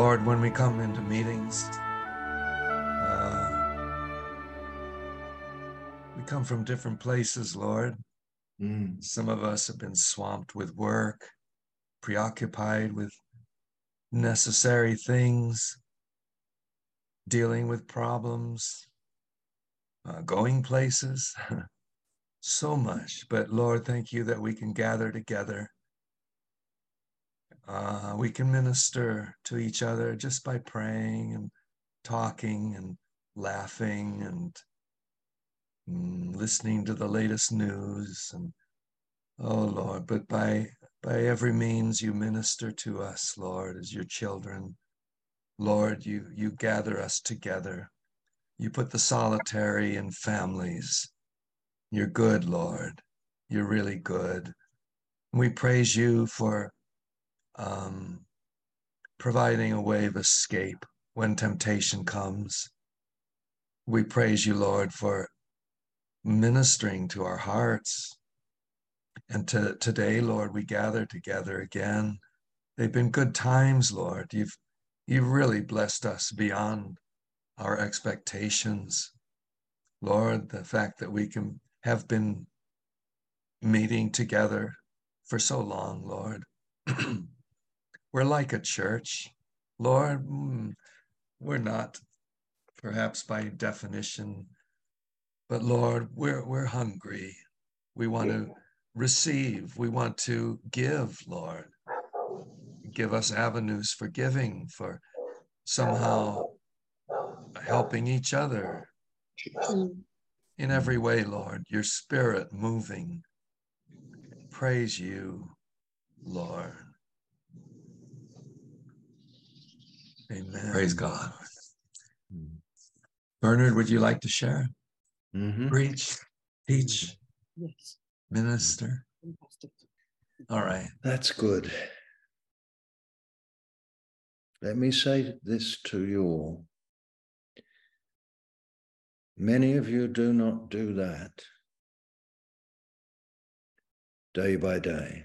Lord, when we come into meetings, uh, we come from different places, Lord. Mm. Some of us have been swamped with work, preoccupied with necessary things, dealing with problems, uh, going places, so much. But Lord, thank you that we can gather together uh, we can minister to each other just by praying and talking and laughing and mm, listening to the latest news and oh lord but by by every means you minister to us lord as your children. Lord you you gather us together. You put the solitary in families. You're good lord. You're really good. We praise you for um, providing a way of escape when temptation comes. We praise you, Lord, for ministering to our hearts. And to, today, Lord, we gather together again. They've been good times, Lord. You've you've really blessed us beyond our expectations. Lord, the fact that we can have been meeting together for so long, Lord. We're like a church. Lord, mm, we're not, perhaps by definition, but Lord, we're, we're hungry. We want to receive, we want to give, Lord. Give us avenues for giving, for somehow helping each other in every way, Lord, your spirit moving. Praise you, Lord. Amen. Praise God. Bernard, would you like to share? Mm-hmm. Preach, teach, Yes. minister? Fantastic. All right. That's good. Let me say this to you all. Many of you do not do that day by day,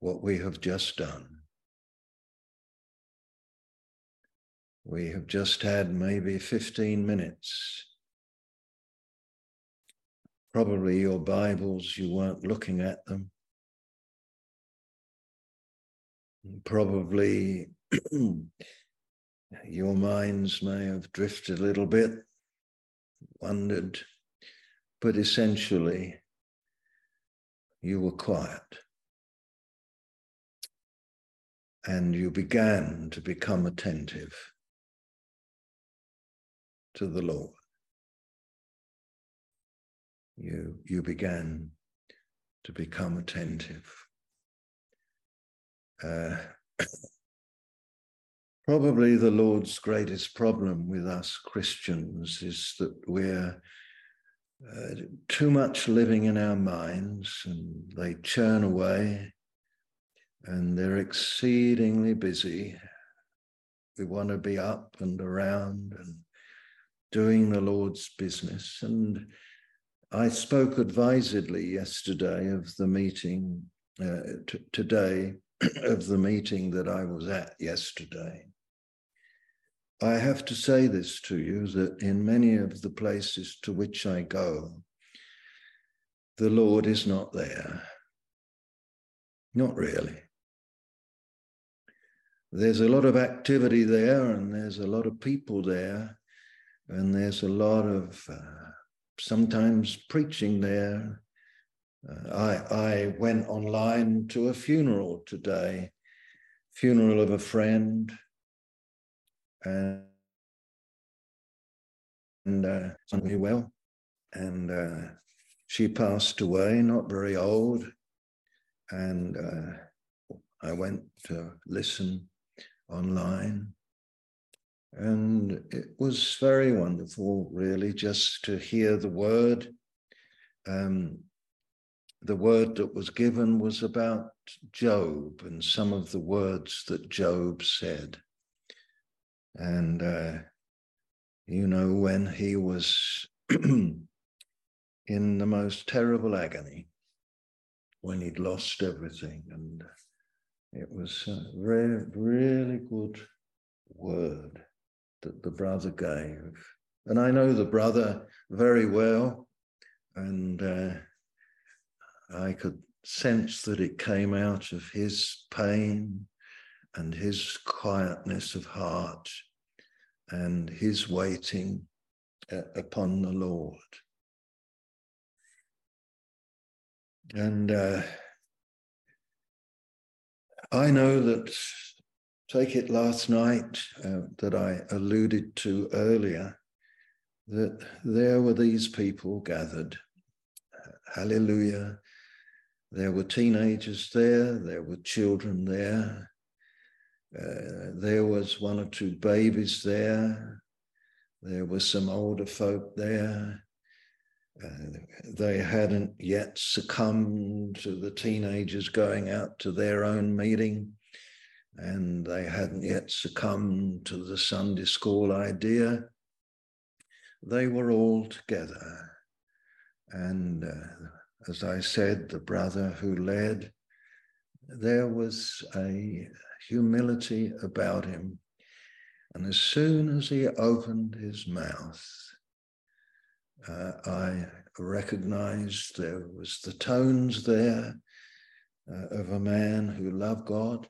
what we have just done. We have just had maybe 15 minutes. Probably your Bibles, you weren't looking at them. Probably your minds may have drifted a little bit, wondered, but essentially, you were quiet. And you began to become attentive to the Lord. You, you began to become attentive. Uh, probably the Lord's greatest problem with us Christians is that we're uh, too much living in our minds and they churn away and they're exceedingly busy. We want to be up and around and doing the Lord's business. And I spoke advisedly yesterday of the meeting, uh, t- today, of the meeting that I was at yesterday. I have to say this to you that in many of the places to which I go, the Lord is not there. Not really. There's a lot of activity there and there's a lot of people there, and there's a lot of uh, sometimes preaching there. Uh, I, I went online to a funeral today, funeral of a friend, and, and uh, well, and uh, she passed away, not very old, and uh, I went to listen online and it was very wonderful, really, just to hear the word. Um, the word that was given was about Job and some of the words that Job said. And, uh, you know, when he was in the most terrible agony, when he'd lost everything and It was a really, really good word that the brother gave. And I know the brother very well, and uh, I could sense that it came out of his pain and his quietness of heart and his waiting uh, upon the Lord. And uh, I know that, take it last night uh, that I alluded to earlier, that there were these people gathered. Hallelujah. There were teenagers there, there were children there, uh, there was one or two babies there, there were some older folk there. Uh, they hadn't yet succumbed to the teenagers going out to their own meeting, and they hadn't yet succumbed to the Sunday school idea. They were all together. And uh, as I said, the brother who led, there was a humility about him. And as soon as he opened his mouth, uh, I recognized there was the tones there uh, of a man who loved God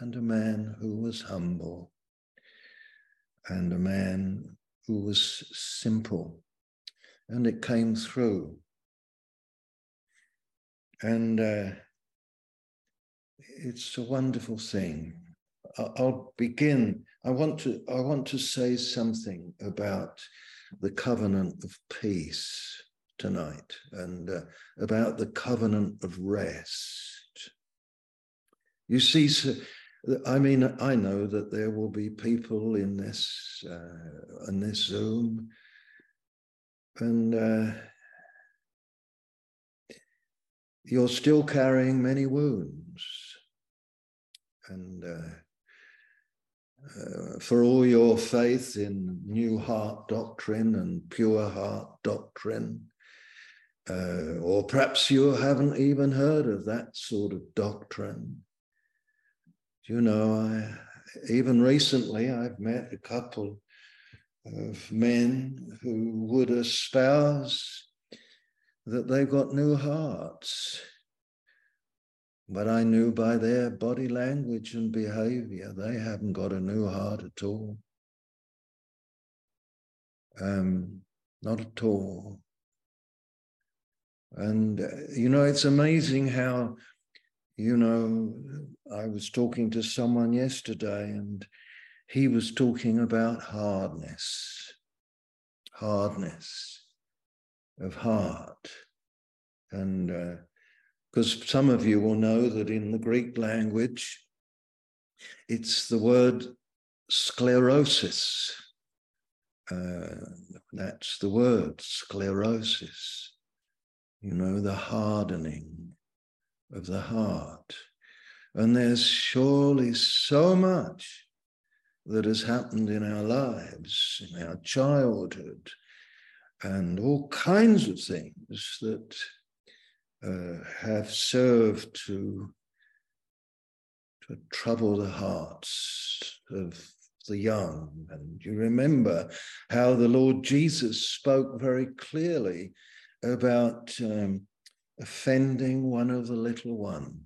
and a man who was humble and a man who was simple. And it came through. And uh, it's a wonderful thing. I'll begin. I want to. I want to say something about the covenant of peace tonight and uh, about the covenant of rest. You see, so, I mean, I know that there will be people in this uh, in this Zoom, and uh, you're still carrying many wounds, and uh, uh, for all your faith in new heart doctrine and pure heart doctrine. Uh, or perhaps you haven't even heard of that sort of doctrine. You know, I, even recently I've met a couple of men who would espouse that they've got new hearts but I knew by their body language and behavior, they haven't got a new heart at all. Um, not at all. And, uh, you know, it's amazing how, you know, I was talking to someone yesterday and he was talking about hardness, hardness of heart. And, uh, because some of you will know that in the Greek language, it's the word sclerosis. Uh, that's the word, sclerosis. You know, the hardening of the heart. And there's surely so much that has happened in our lives, in our childhood, and all kinds of things that uh, have served to, to trouble the hearts of the young. And you remember how the Lord Jesus spoke very clearly about um, offending one of the little ones.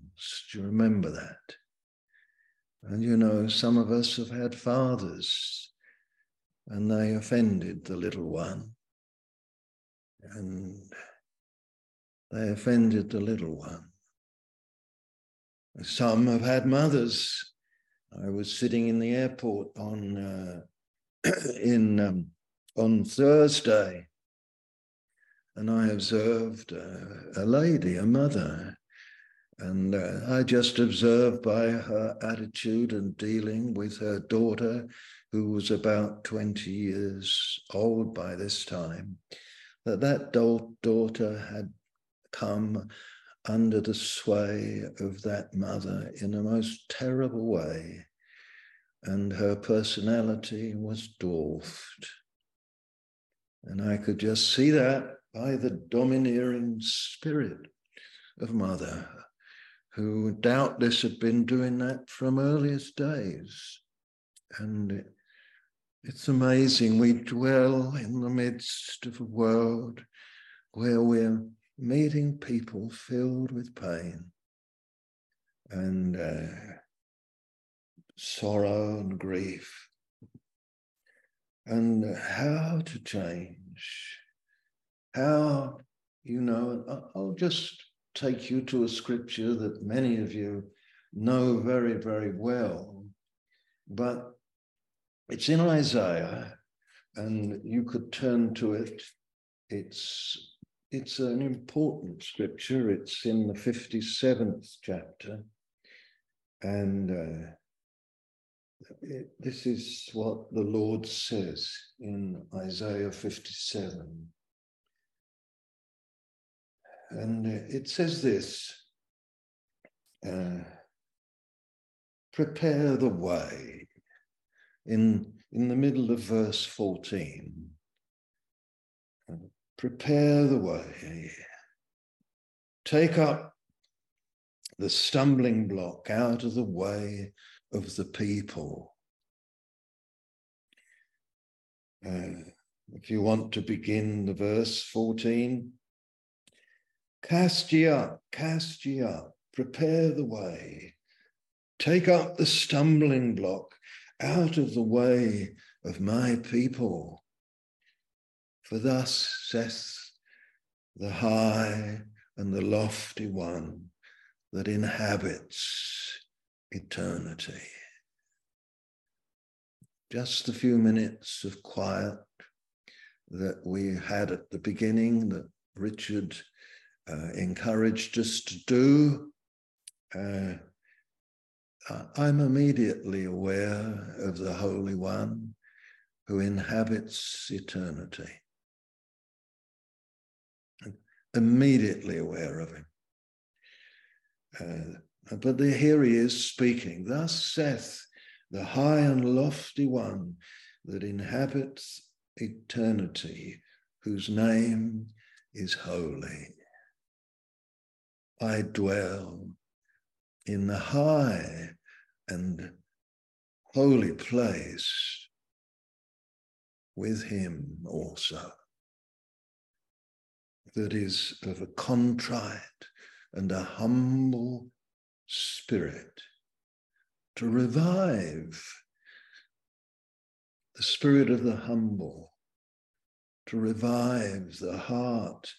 Do you remember that? And you know, some of us have had fathers and they offended the little one. And they offended the little one. Some have had mothers. I was sitting in the airport on uh, in um, on Thursday, and I observed uh, a lady, a mother, and uh, I just observed by her attitude and dealing with her daughter, who was about 20 years old by this time, that that daughter had come under the sway of that mother in a most terrible way, and her personality was dwarfed. And I could just see that by the domineering spirit of mother. who doubtless had been doing that from earliest days. And it's amazing. We dwell in the midst of a world where we're meeting people filled with pain and uh, sorrow and grief, and how to change. How, you know, I'll just take you to a scripture that many of you know very, very well, but it's in Isaiah, and you could turn to it. It's it's an important scripture. It's in the 57th chapter. And uh, it, this is what the Lord says in Isaiah 57. And it says this uh, prepare the way in, in the middle of verse 14. Prepare the way. Take up the stumbling block out of the way of the people. Uh, if you want to begin the verse 14, cast ye up, cast ye up, prepare the way, take up the stumbling block out of the way of my people. For thus saith the high and the lofty one that inhabits eternity. Just the few minutes of quiet that we had at the beginning that Richard uh, encouraged us to do. Uh, I'm immediately aware of the Holy One who inhabits eternity immediately aware of him. Uh, but the, here he is speaking. Thus saith the high and lofty one that inhabits eternity, whose name is holy. I dwell in the high and holy place with him also that is of a contrite and a humble spirit, to revive the spirit of the humble, to revive the heart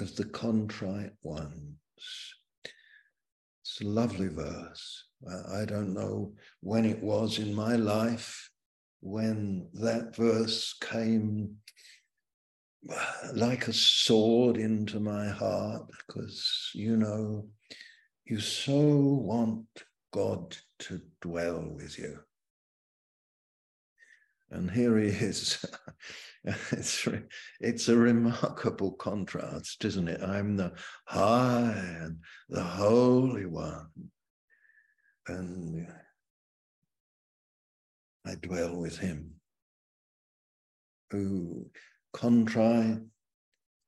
of the contrite ones. It's a lovely verse. I don't know when it was in my life when that verse came like a sword into my heart because, you know, you so want God to dwell with you. And here he is. it's, it's a remarkable contrast, isn't it? I'm the high and the holy one. And I dwell with him who contrite,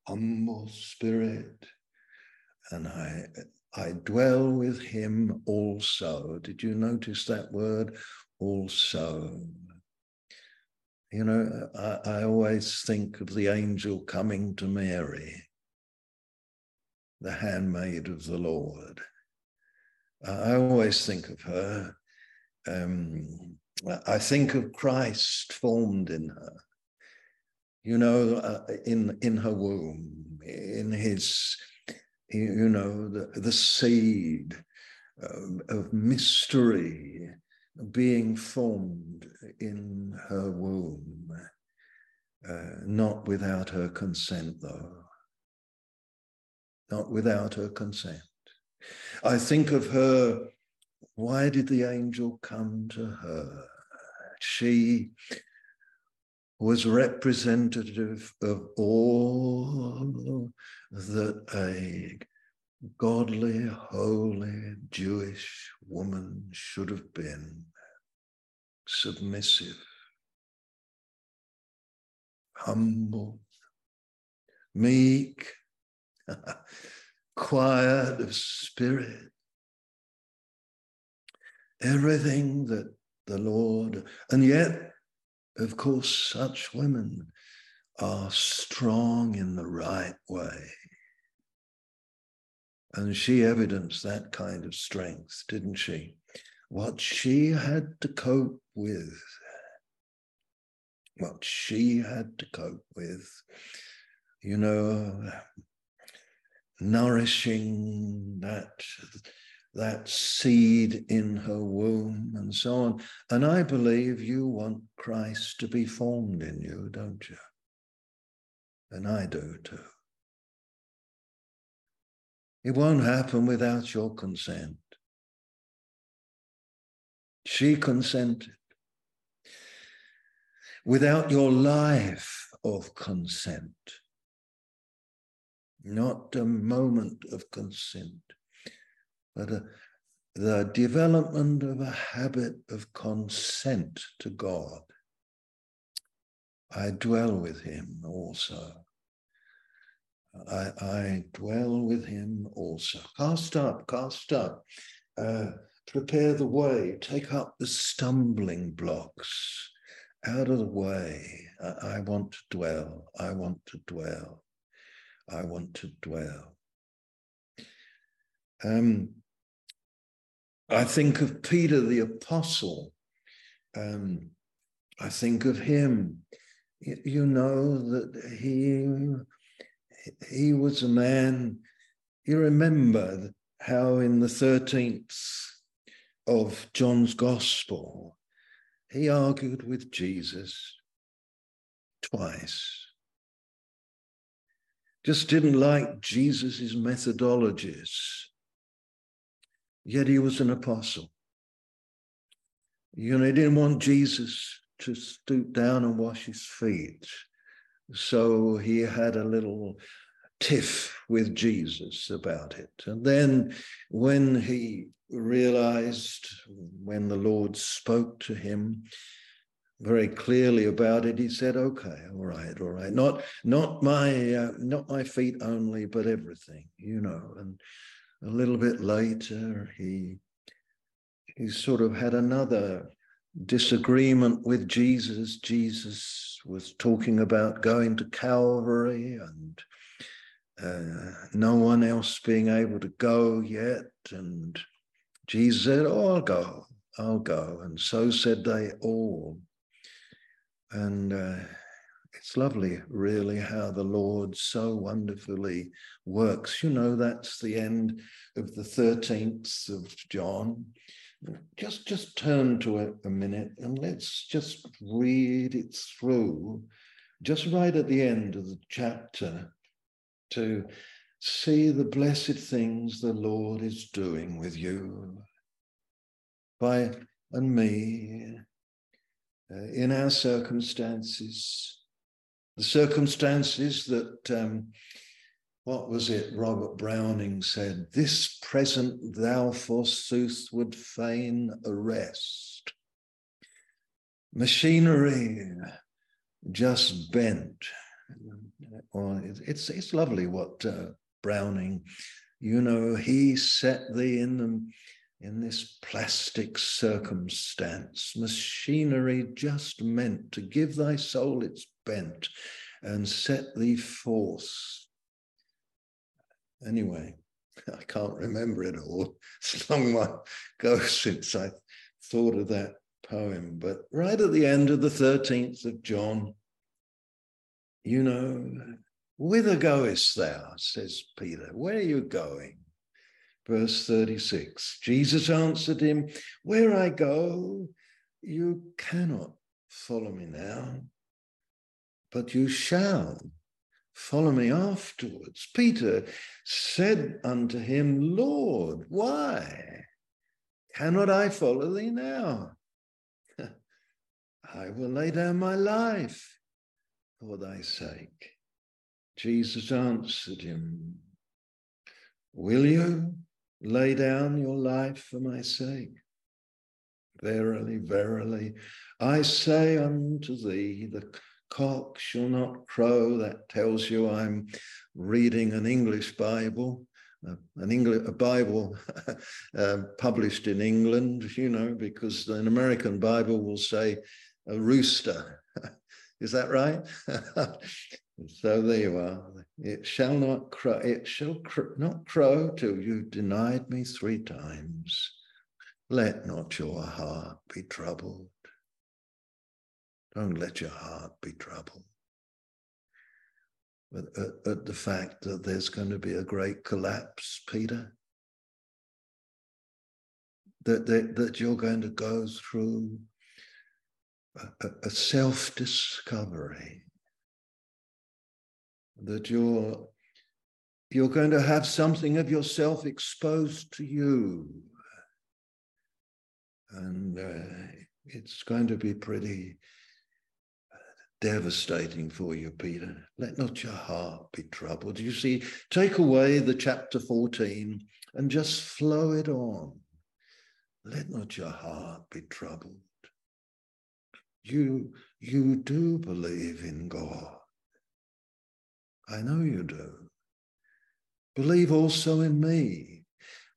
humble spirit, and I I dwell with him also. Did you notice that word? Also. You know, I, I always think of the angel coming to Mary, the handmaid of the Lord. I always think of her. Um, I think of Christ formed in her you know, uh, in in her womb, in his, you know, the, the seed of, of mystery being formed in her womb, uh, not without her consent, though. Not without her consent. I think of her. Why did the angel come to her? She was representative of all that a godly, holy Jewish woman should have been submissive, humble, meek, quiet of spirit, everything that the Lord, and yet, of course, such women are strong in the right way. And she evidenced that kind of strength, didn't she? What she had to cope with, what she had to cope with, you know, nourishing that that seed in her womb and so on. And I believe you want Christ to be formed in you, don't you? And I do too. It won't happen without your consent. She consented. Without your life of consent, not a moment of consent, but a, the development of a habit of consent to God. I dwell with him also. I, I dwell with him also. Cast up, cast up. Uh, prepare the way. Take up the stumbling blocks out of the way. I, I want to dwell. I want to dwell. I want to dwell. Um, I think of Peter the Apostle. Um, I think of him. You, know that he he was a man. You remember how in the 13th of John's Gospel, he argued with Jesus twice. Just didn't like Jesus's methodologies. Yet he was an apostle. You know, he didn't want Jesus to stoop down and wash his feet. So he had a little tiff with Jesus about it. And then when he realized, when the Lord spoke to him very clearly about it, he said, okay, all right, all right. Not, not my, uh, not my feet only, but everything, you know. And a little bit later, he, he sort of had another disagreement with Jesus. Jesus was talking about going to Calvary and uh, no one else being able to go yet. And Jesus said, Oh, I'll go, I'll go. And so said they all. And uh, it's lovely, really, how the Lord so wonderfully works. You know, that's the end of the 13th of John just just turn to it a minute and let's just read it through just right at the end of the chapter to see the blessed things the lord is doing with you by and me uh, in our circumstances the circumstances that um, what was it Robert Browning said? This present thou forsooth would fain arrest. Machinery just bent. Well, it's, it's lovely what uh, Browning, you know, he set thee in them in this plastic circumstance, machinery just meant to give thy soul its bent and set thee forth Anyway, I can't remember it all. It's a long ago since I thought of that poem. But right at the end of the 13th of John, you know, whither goest thou? says Peter. Where are you going? Verse 36 Jesus answered him, Where I go, you cannot follow me now, but you shall follow me afterwards. Peter said unto him, Lord, why cannot I follow thee now? I will lay down my life for thy sake. Jesus answered him, Will you lay down your life for my sake? Verily, verily, I say unto thee, the cock shall not crow. That tells you I'm reading an English Bible. uh, an English a Bible uh, published in England, you know, because an American Bible will say a rooster. Is that right? so there you are. It shall not crow. It shall cr- not crow till you've denied me three times. Let not your heart be troubled. Don't let your heart be troubled. But at, at the fact that there's going to be a great collapse, Peter, that, that, that you're going to go through a, a self discovery, that you're, you're going to have something of yourself exposed to you. And uh, it's going to be pretty devastating for you, Peter. Let not your heart be troubled. You see, take away the chapter 14 and just flow it on. Let not your heart be troubled. You, you do believe in God. I know you do. Believe also in me.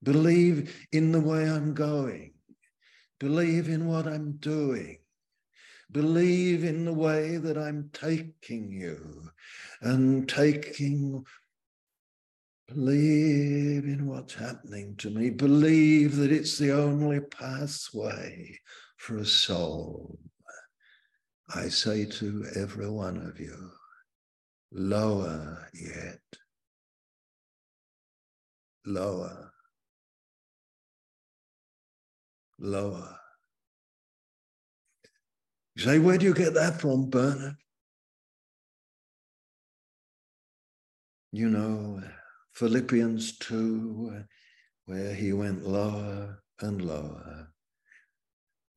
Believe in the way I'm going. Believe in what I'm doing. Believe in the way that I'm taking you and taking. Believe in what's happening to me. Believe that it's the only pathway for a soul. I say to every one of you, lower yet, lower, lower. You say, where do you get that from, Bernard? You know, Philippians 2, where he went lower and lower.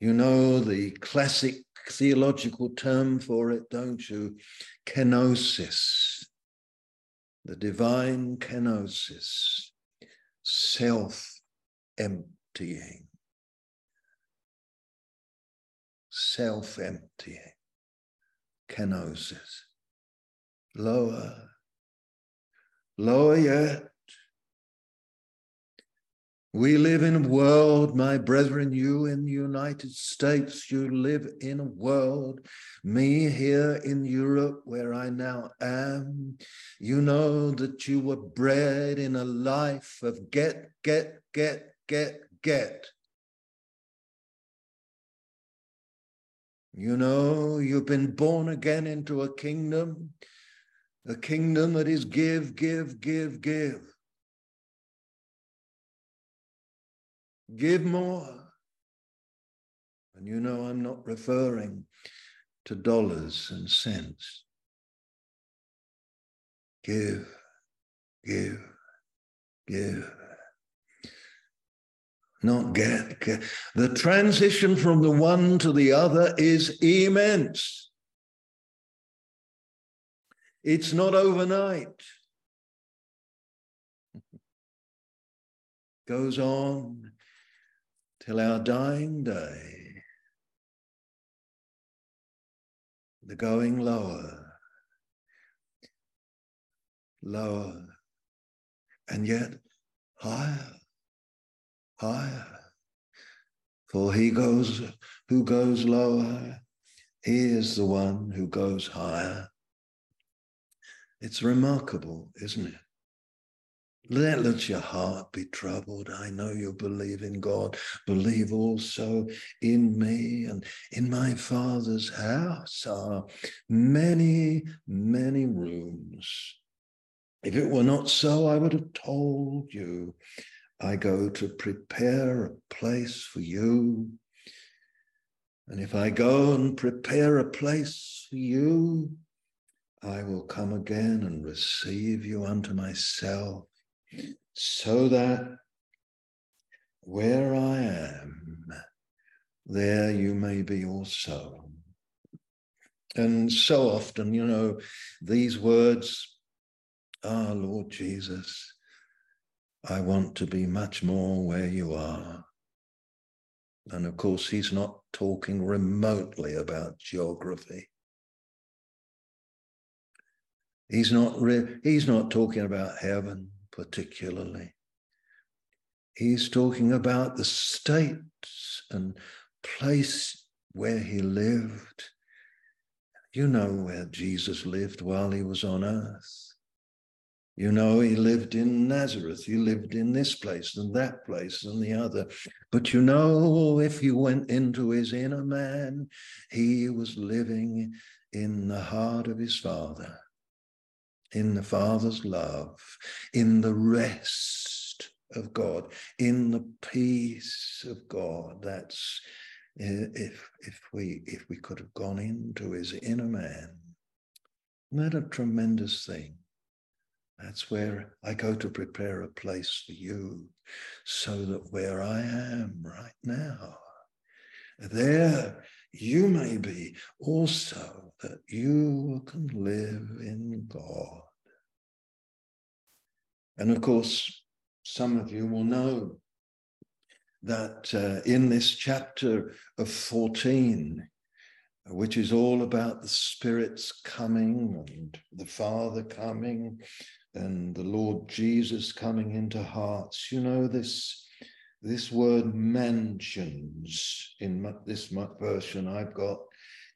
You know the classic theological term for it, don't you? Kenosis, the divine kenosis, self emptying self emptying, kenosis. Lower, lower yet. We live in a world, my brethren, you in the United States, you live in a world, me here in Europe, where I now am. You know that you were bred in a life of get, get, get, get, get. You know, you've been born again into a kingdom, a kingdom that is give, give, give, give. Give more. And you know, I'm not referring to dollars and cents. Give, give, give not get, get. The transition from the one to the other is immense. It's not overnight. Goes on till our dying day. The going lower, lower, and yet higher higher. For he goes who goes lower, he is the one who goes higher. It's remarkable, isn't it? Let, let your heart be troubled. I know you believe in God. Believe also in me and in my Father's house are many, many rooms. If it were not so, I would have told you. I go to prepare a place for you. And if I go and prepare a place for you, I will come again and receive you unto myself, so that where I am, there you may be also. And so often, you know, these words, ah, Lord Jesus, I want to be much more where you are. And of course, he's not talking remotely about geography. He's not re- he's not talking about heaven, particularly. He's talking about the states and place where he lived. You know where Jesus lived while he was on earth. You know, he lived in Nazareth, he lived in this place and that place and the other. But you know, if you went into his inner man, he was living in the heart of his Father, in the Father's love, in the rest of God, in the peace of God. That's if if we if we could have gone into his inner man. Isn't that a tremendous thing? That's where I go to prepare a place for you so that where I am right now, there you may be also, that you can live in God. And of course, some of you will know that uh, in this chapter of 14, which is all about the Spirit's coming and the Father coming and the Lord Jesus coming into hearts. You know, this, this word mansions in this version I've got,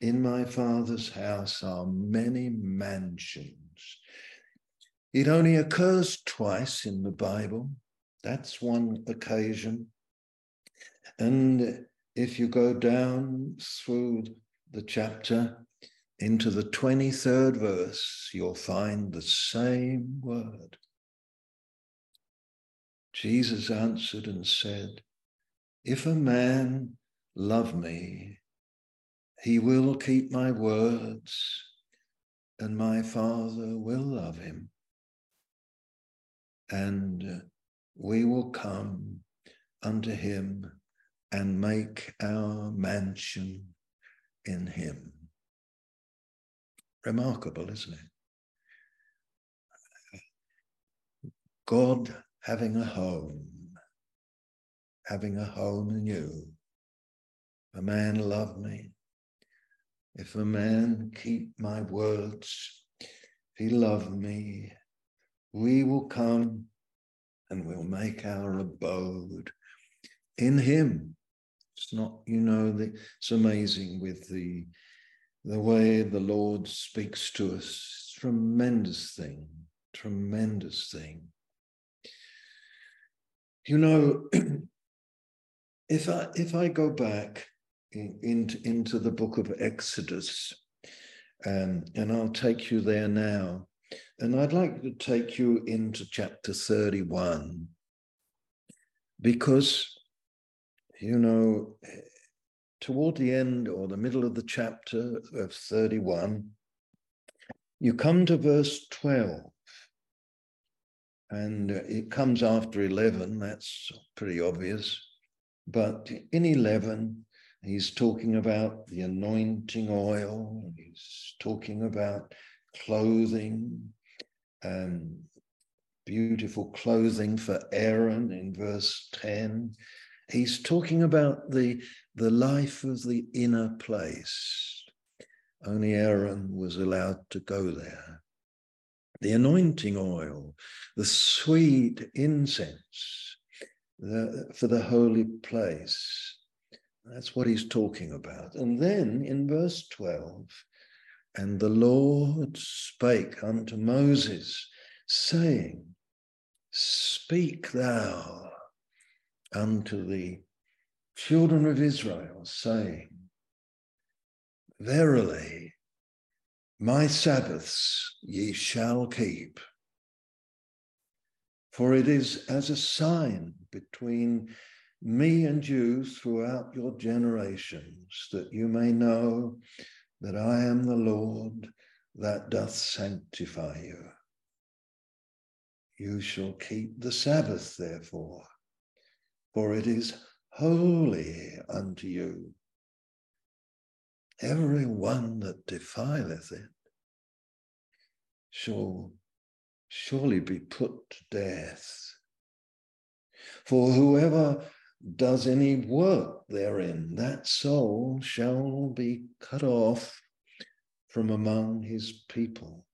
in my Father's house are many mansions. It only occurs twice in the Bible. That's one occasion. And if you go down through the chapter, into the 23rd verse, you'll find the same word. Jesus answered and said, If a man love me, he will keep my words, and my Father will love him. And we will come unto him and make our mansion in him. Remarkable, isn't it? God having a home, having a home in you. A man love me. If a man keep my words, if he love me, we will come and we'll make our abode in him. It's not, you know, the, it's amazing with the the way the Lord speaks to us. Tremendous thing, tremendous thing. You know, if I if I go back in, in, into the book of Exodus, um, and I'll take you there now, and I'd like to take you into chapter 31, because you know toward the end or the middle of the chapter of 31, you come to verse 12. And it comes after 11, that's pretty obvious. But in 11, he's talking about the anointing oil, he's talking about clothing, and beautiful clothing for Aaron in verse 10. He's talking about the the life of the inner place. Only Aaron was allowed to go there. The anointing oil, the sweet incense the, for the holy place. That's what he's talking about. And then in verse 12, and the Lord spake unto Moses, saying, Speak thou unto the children of Israel, saying, Verily, my Sabbaths ye shall keep. For it is as a sign between me and you throughout your generations, that you may know that I am the Lord that doth sanctify you. You shall keep the Sabbath, therefore, for it is holy unto you. Every one that defileth it shall surely be put to death. For whoever does any work therein, that soul shall be cut off from among his people.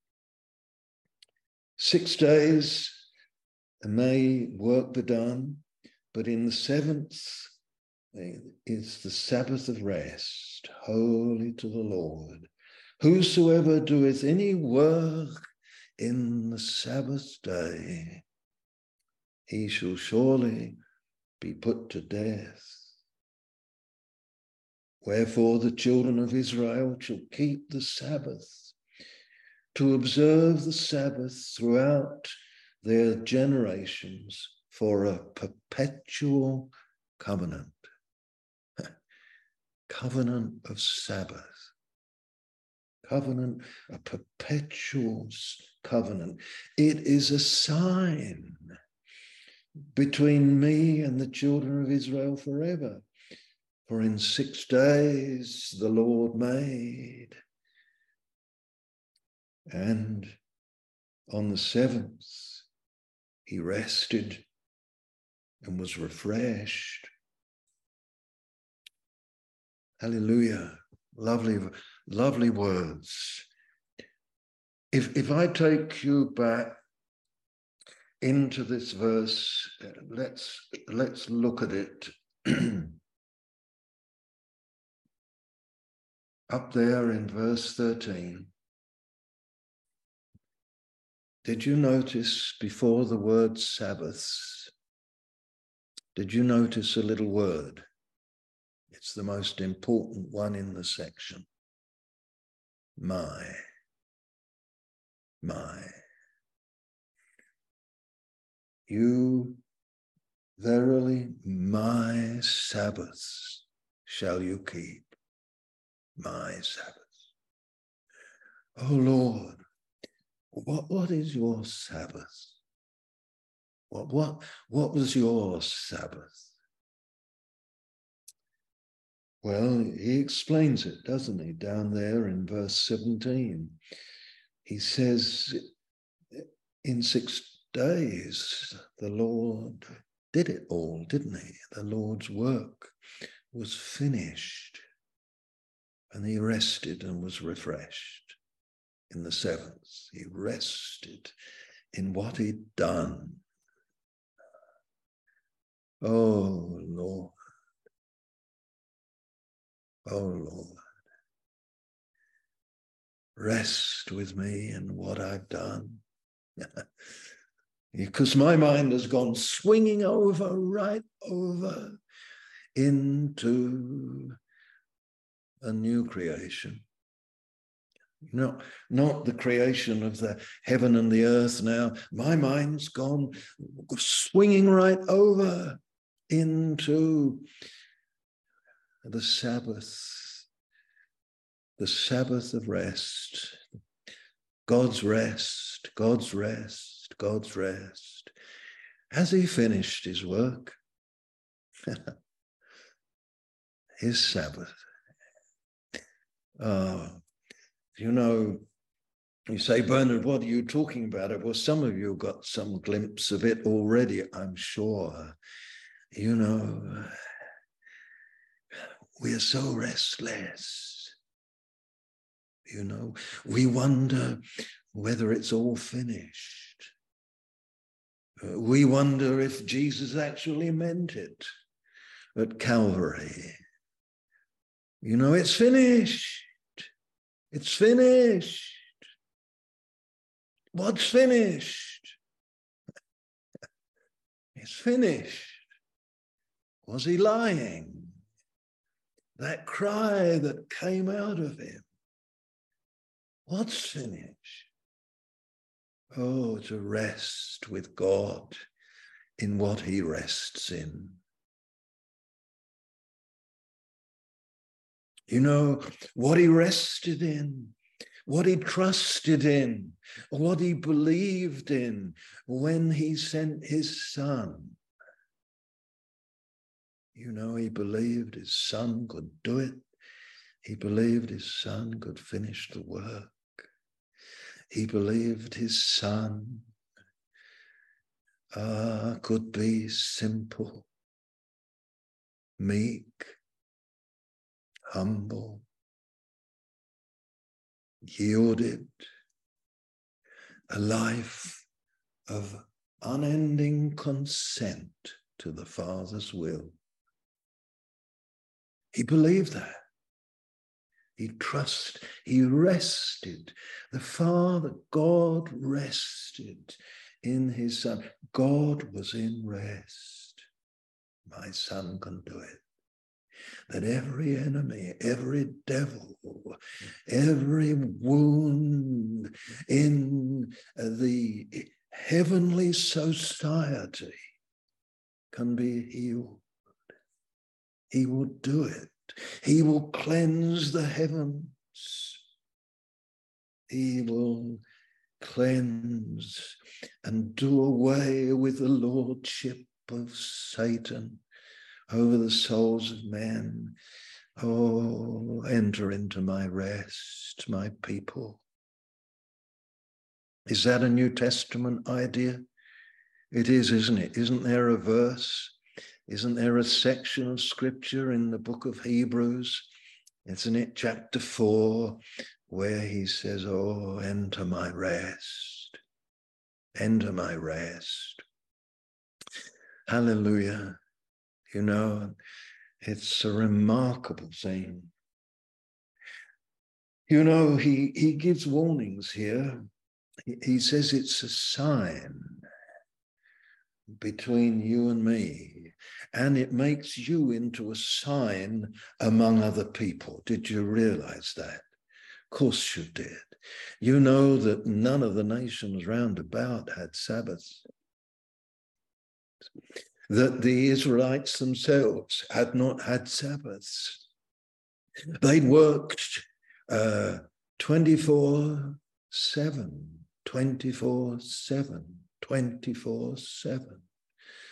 Six days may work be done, but in the seventh is the Sabbath of rest, holy to the Lord. Whosoever doeth any work in the Sabbath day, he shall surely be put to death. Wherefore the children of Israel shall keep the Sabbath, to observe the Sabbath throughout their generations for a perpetual covenant. Covenant of Sabbath. Covenant, a perpetual covenant. It is a sign between me and the children of Israel forever. For in six days the Lord made, and on the seventh he rested and was refreshed. Hallelujah. Lovely, lovely words. If, if I take you back into this verse, let's, let's look at it. Up there in verse 13. Did you notice before the word Sabbaths? Did you notice a little word? It's the most important one in the section. My. My. You verily my Sabbaths shall you keep. My Sabbaths. Oh Lord, what, what is your Sabbath? What, what, what was your Sabbath? Well, he explains it, doesn't he, down there in verse 17. He says, in six days, the Lord did it all, didn't he? The Lord's work was finished, and he rested and was refreshed in the seventh. He rested in what he'd done. Oh Lord. Oh Lord. Rest with me in what I've done. because my mind has gone swinging over, right over into a new creation not, not the creation of the heaven and the earth now. My mind's gone swinging right over into the Sabbath, the Sabbath of rest, God's rest, God's rest, God's rest. Has he finished his work? his Sabbath. Oh, you know, you say, Bernard, what are you talking about? It well, some of you got some glimpse of it already, I'm sure. You know, we're so restless. You know, we wonder whether it's all finished. Uh, we wonder if Jesus actually meant it at Calvary. You know, it's finished. It's finished. What's finished? it's finished. Was he lying? That cry that came out of him. What's finished? Oh, to rest with God in what he rests in. You know, what he rested in, what he trusted in, what he believed in when he sent his son. You know, he believed his son could do it. He believed his son could finish the work. He believed his son uh, could be simple, meek, humble, yielded, a life of unending consent to the Father's will. He believed that. He trusted, he rested. The Father, God rested in his Son. God was in rest. My Son can do it. That every enemy, every devil, every wound in the heavenly society can be healed. He will do it. He will cleanse the heavens. He will cleanse and do away with the lordship of Satan over the souls of men. Oh, enter into my rest, my people. Is that a New Testament idea? It is, isn't it? Isn't there a verse? Isn't there a section of scripture in the book of Hebrews? Isn't it chapter four, where he says, Oh, enter my rest, enter my rest. Hallelujah. You know, it's a remarkable thing. You know, he, he gives warnings here. He, he says it's a sign between you and me, and it makes you into a sign among other people. Did you realize that? Of course you did. You know that none of the nations round about had Sabbaths. That the Israelites themselves had not had Sabbaths. They'd worked uh, 24 7, 24 7 24 7.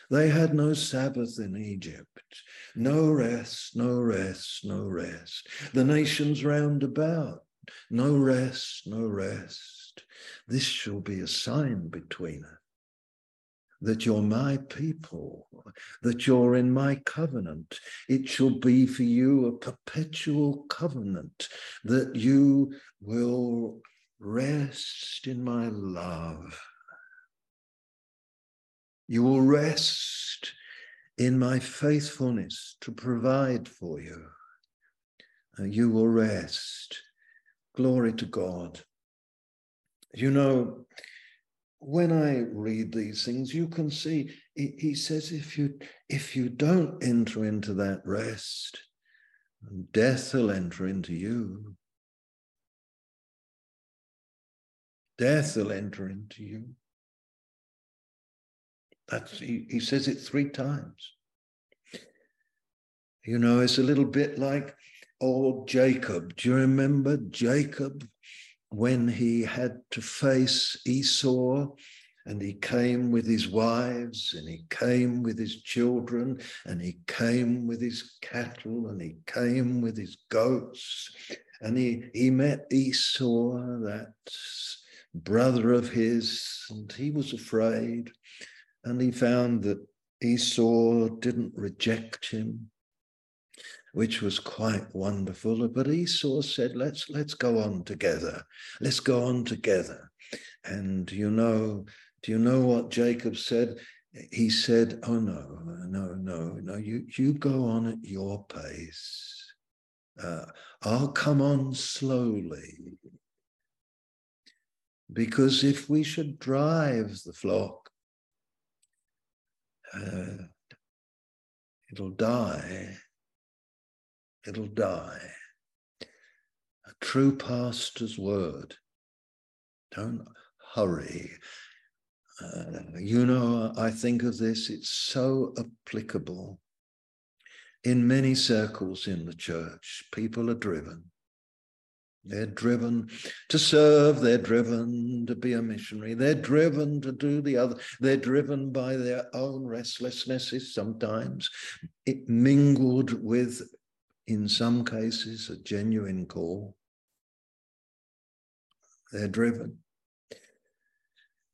They had no Sabbath in Egypt, no rest, no rest, no rest. The nations round about, no rest, no rest. This shall be a sign between us that you're my people, that you're in my covenant. It shall be for you a perpetual covenant, that you will rest in my love you will rest in my faithfulness to provide for you. Uh, you will rest. Glory to God. You know, when I read these things, you can see he says if you if you don't enter into that rest, death will enter into you. Death will enter into you. That's he, he says it three times. You know, it's a little bit like old Jacob. Do you remember Jacob when he had to face Esau and he came with his wives and he came with his children and he came with his cattle and he came with his goats and he, he met Esau, that brother of his, and he was afraid and he found that Esau didn't reject him, which was quite wonderful. But Esau said, let's, let's go on together. Let's go on together. And you know, do you know what Jacob said? He said, Oh no, no, no, no, you, you go on at your pace. Uh, I'll come on slowly. Because if we should drive the flock it'll die. It'll die. A true pastor's word. Don't hurry. Uh, you know, I think of this, it's so applicable. In many circles in the church, people are driven they're driven to serve. They're driven to be a missionary. They're driven to do the other. They're driven by their own restlessnesses sometimes, it mingled with, in some cases, a genuine call. They're driven.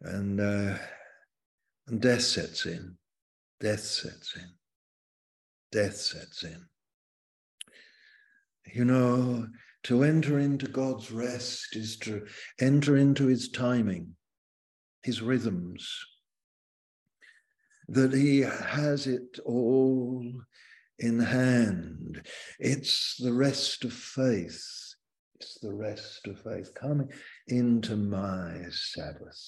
And, uh, and death sets in. Death sets in. Death sets in. You know, to enter into God's rest is to enter into his timing, his rhythms. that he has it all in hand. It's the rest of faith. It's the rest of faith coming into my Sabbath.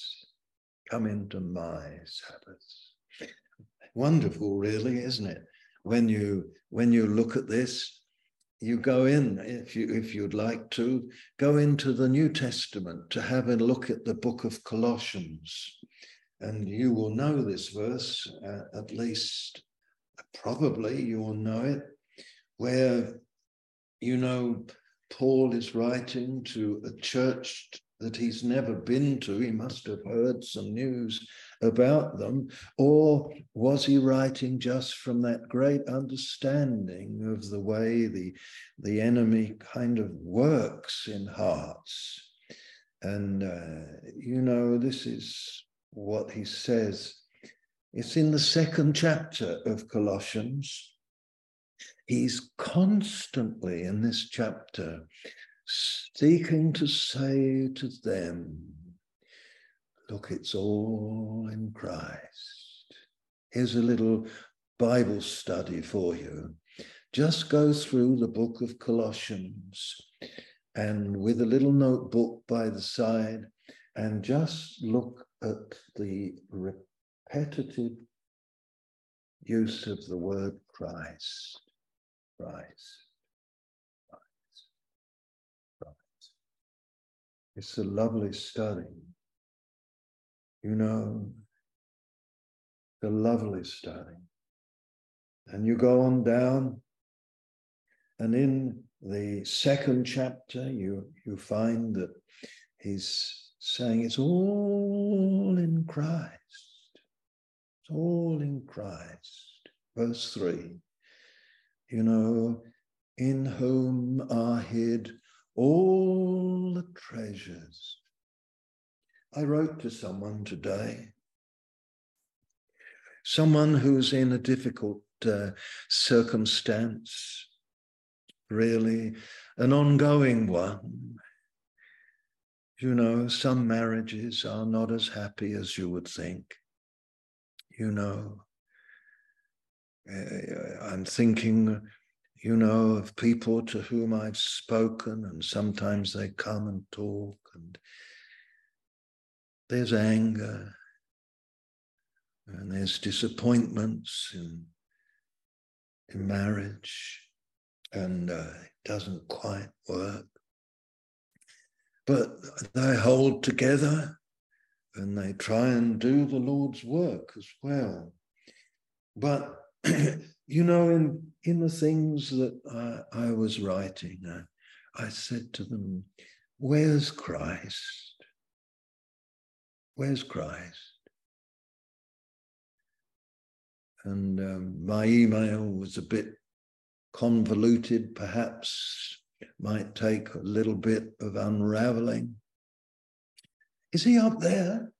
Come into my Sabbath. Wonderful, really, isn't it? When you when you look at this, you go in if you if you'd like to go into the New Testament to have a look at the book of Colossians, and you will know this verse uh, at least. Probably you will know it, where you know Paul is writing to a church that he's never been to. He must have heard some news about them. Or was he writing just from that great understanding of the way the, the enemy kind of works in hearts? And, uh, you know, this is what he says. It's in the second chapter of Colossians. He's constantly in this chapter seeking to say to them, look, it's all in Christ. Here's a little Bible study for you. Just go through the book of Colossians and with a little notebook by the side and just look at the repetitive use of the word Christ. Christ. It's a lovely study. You know, the lovely study. And you go on down, and in the second chapter, you, you find that he's saying it's all in Christ. It's all in Christ. Verse 3 You know, in whom are hid all the treasures. I wrote to someone today, someone who's in a difficult uh, circumstance, really an ongoing one. You know, some marriages are not as happy as you would think. You know, uh, I'm thinking you know, of people to whom I've spoken, and sometimes they come and talk, and there's anger, and there's disappointments in, in marriage, and uh, it doesn't quite work. But they hold together and they try and do the Lord's work as well. But you know, in in the things that I, I was writing, I, I said to them, "Where's Christ? Where's Christ?" And um, my email was a bit convoluted, perhaps might take a little bit of unraveling. Is he up there?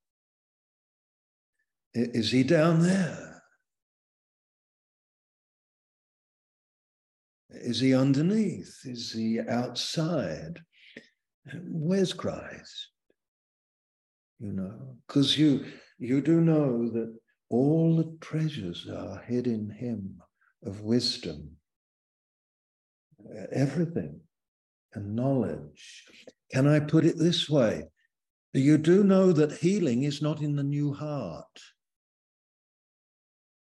Is he down there? Is he underneath? Is he outside? Where's Christ? You know, because you you do know that all the treasures are hid in him of wisdom, everything, and knowledge. Can I put it this way? You do know that healing is not in the new heart,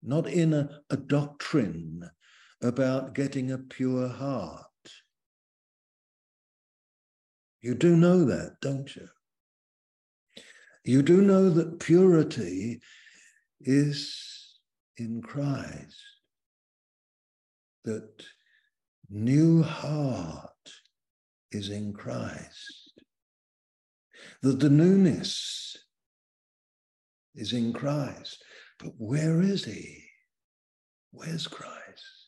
not in a, a doctrine about getting a pure heart. You do know that, don't you? You do know that purity is in Christ, that new heart is in Christ, that the newness is in Christ. But where is he? Where's Christ?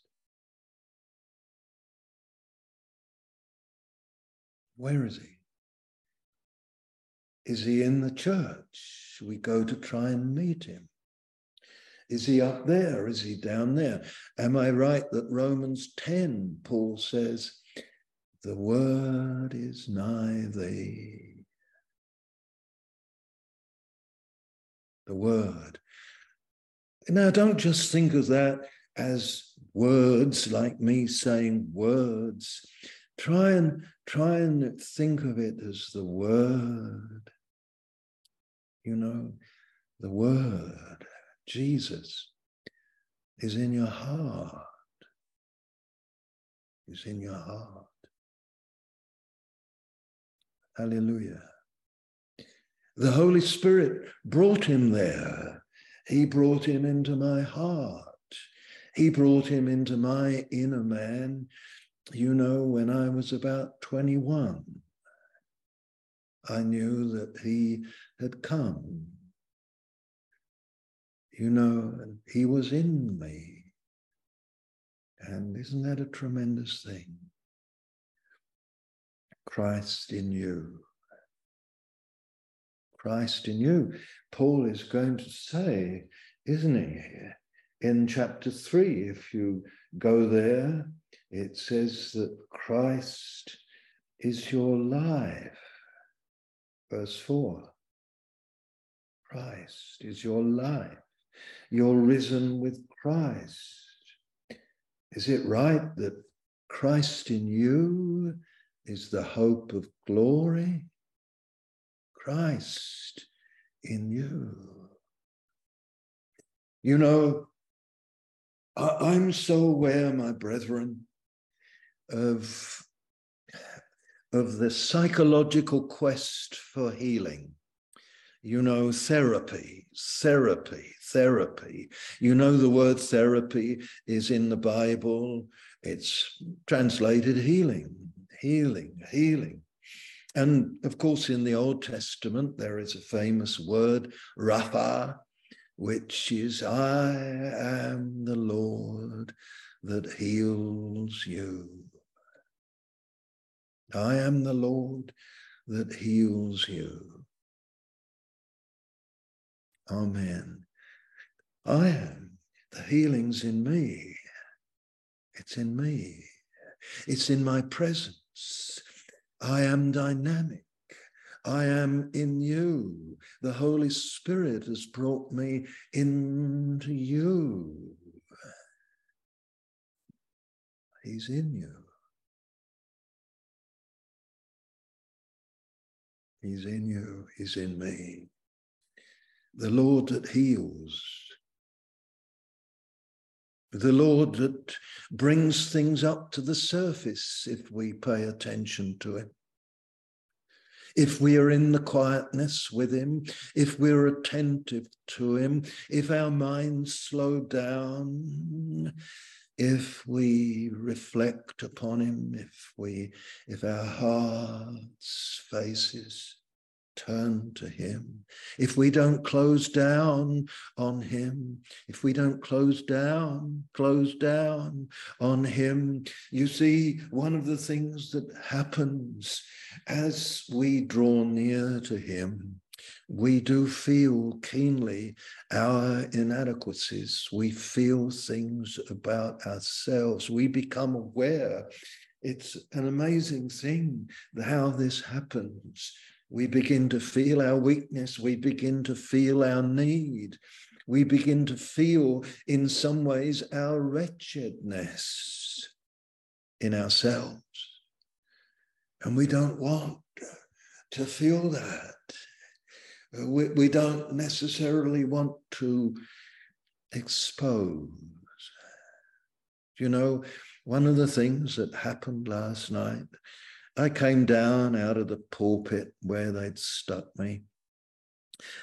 Where is he? Is he in the church? We go to try and meet him. Is he up there? Is he down there? Am I right that Romans 10, Paul says, the word is nigh thee? The word. Now, don't just think of that as words like me saying words. Try and try and think of it as the word. You know, the word, Jesus, is in your heart. Is in your heart. Hallelujah. The Holy Spirit brought him there. He brought him into my heart. He brought him into my inner man, you know, when I was about 21. I knew that he had come. You know, he was in me. And isn't that a tremendous thing? Christ in you. Christ in you. Paul is going to say, isn't he? In chapter three, if you go there, it says that Christ is your life. Verse four Christ is your life. You're risen with Christ. Is it right that Christ in you is the hope of glory. Christ in you. You know, I'm so aware, my brethren, of, of the psychological quest for healing. You know, therapy, therapy, therapy. You know, the word therapy is in the Bible, it's translated healing healing, healing. And of course, in the Old Testament, there is a famous word, Rapha, which is, I am the Lord that heals you. I am the Lord that heals you. Amen. I am. The healing's in me. It's in me. It's in my presence. I am dynamic. I am in you. The Holy Spirit has brought me into you. He's in you. He's in you. He's in me. The Lord that heals the Lord that brings things up to the surface if we pay attention to Him. If we are in the quietness with Him, if we're attentive to Him, if our minds slow down, if we reflect upon Him, if we, if our hearts faces turn to Him. If we don't close down on Him, if we don't close down, close down on Him, you see, one of the things that happens as we draw near to Him. We do feel keenly our inadequacies. We feel things about ourselves. We become aware it's an amazing thing how this happens we begin to feel our weakness. We begin to feel our need. We begin to feel, in some ways, our wretchedness in ourselves. And we don't want to feel that. We, we don't necessarily want to expose. You know, one of the things that happened last night I came down out of the pulpit where they'd stuck me.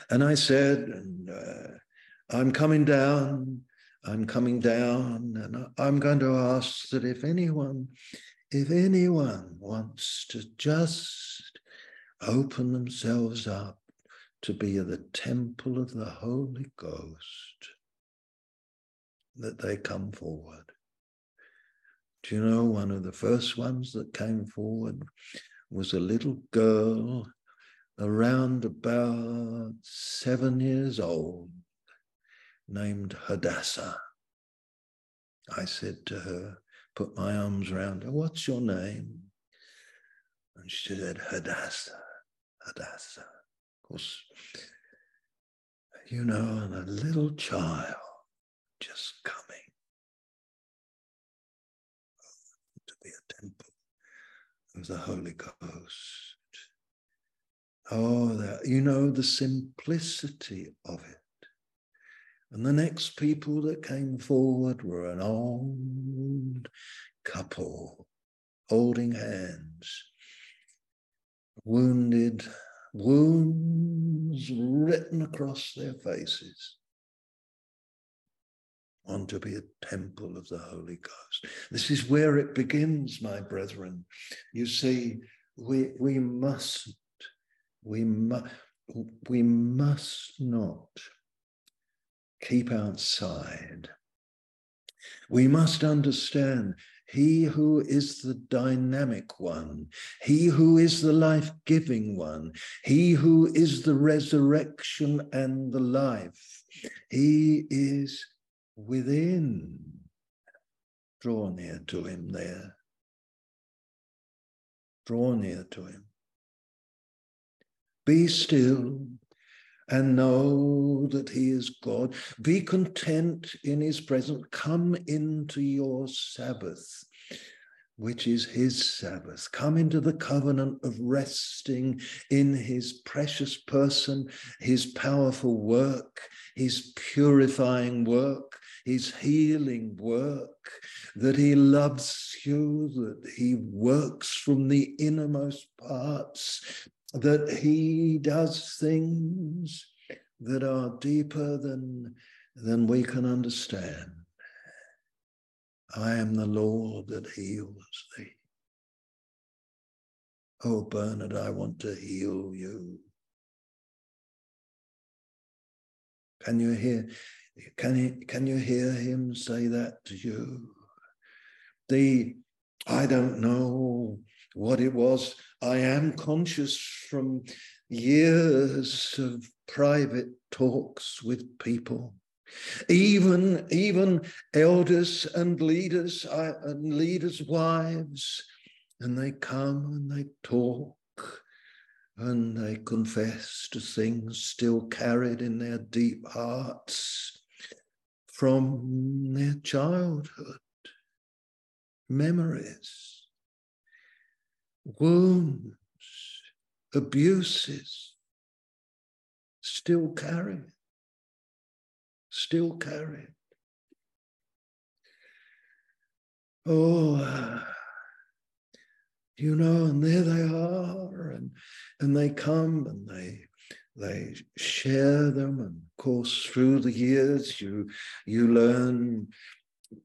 And I said, uh, I'm coming down, I'm coming down, and I'm going to ask that if anyone, if anyone wants to just open themselves up to be the temple of the Holy Ghost, that they come forward. Do you know one of the first ones that came forward was a little girl around about seven years old named Hadassah. I said to her, put my arms around her, what's your name? And she said, Hadassah, Hadassah. Course, you know, and a little child just coming to be a temple of the Holy Ghost. Oh, that, you know, the simplicity of it. And the next people that came forward were an old couple holding hands, wounded, wounds written across their faces. Want to be a temple of the Holy Ghost. This is where it begins, my brethren. You see, we, we mustn't, we, mu- we must not keep outside. We must understand he who is the dynamic one, he who is the life giving one, he who is the resurrection and the life, he is within. Draw near to him there. Draw near to him. Be still and know that he is God. Be content in his presence. Come into your Sabbath, which is his Sabbath. Come into the covenant of resting in his precious person, his powerful work, his purifying work, his healing work, that he loves you, that he works from the innermost parts that he does things that are deeper than, than we can understand. I am the Lord that heals thee. Oh, Bernard, I want to heal you. Can you hear? Can you, can you hear him say that to you? The I don't know what it was. I am conscious from years of private talks with people, even even elders and leaders I, and leaders' wives, and they come and they talk and they confess to things still carried in their deep hearts from their childhood memories wounds, abuses, still carry it, still carry it. Oh, you know, and there they are, and and they come and they they share them, and of course, through the years, you you learn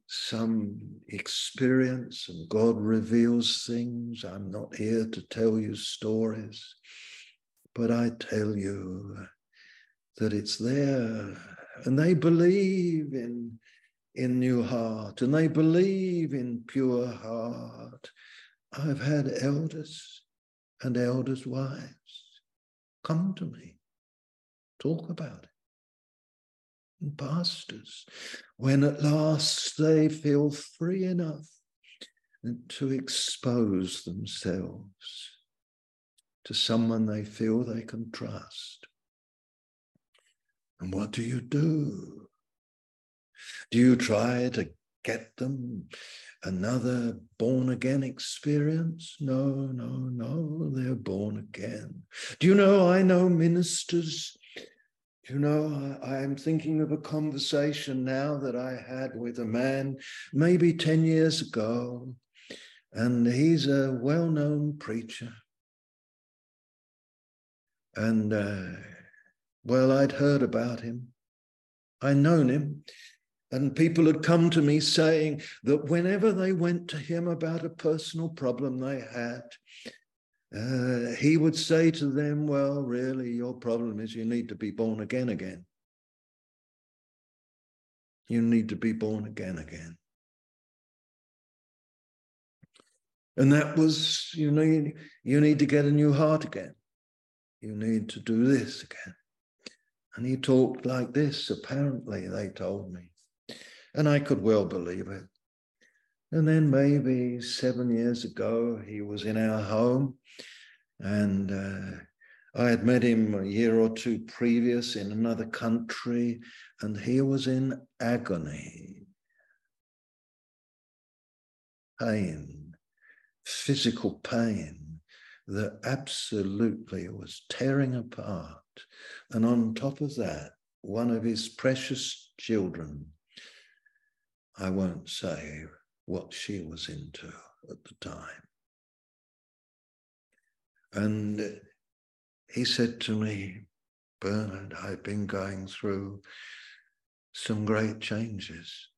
some experience and God reveals things. I'm not here to tell you stories, but I tell you that it's there. And they believe in, in new heart and they believe in pure heart. I've had elders and elders' wives come to me, talk about it and pastors when at last they feel free enough to expose themselves to someone they feel they can trust. And what do you do? Do you try to get them another born again experience? No, no, no, they're born again. Do you know, I know ministers you know, I, am thinking of a conversation now that I had with a man maybe 10 years ago, and he's a well known preacher. And, uh, well, I'd heard about him, I'd known him. And people had come to me saying that whenever they went to him about a personal problem they had, uh, he would say to them, Well, really, your problem is you need to be born again again. You need to be born again again. And that was, you need, you need to get a new heart again. You need to do this again. And he talked like this, apparently, they told me. And I could well believe it. And then maybe seven years ago, he was in our home and uh, I had met him a year or two previous in another country, and he was in agony, pain, physical pain that absolutely was tearing apart. And on top of that, one of his precious children, I won't say what she was into at the time. And he said to me, Bernard, I've been going through some great changes.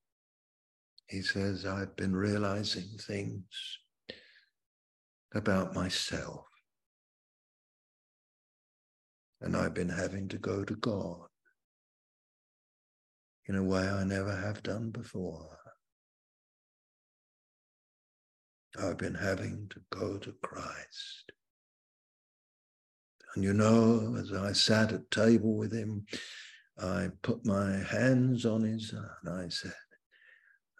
He says, I've been realizing things about myself. And I've been having to go to God in a way I never have done before. I've been having to go to Christ. And you know, as I sat at table with him, I put my hands on his and I said,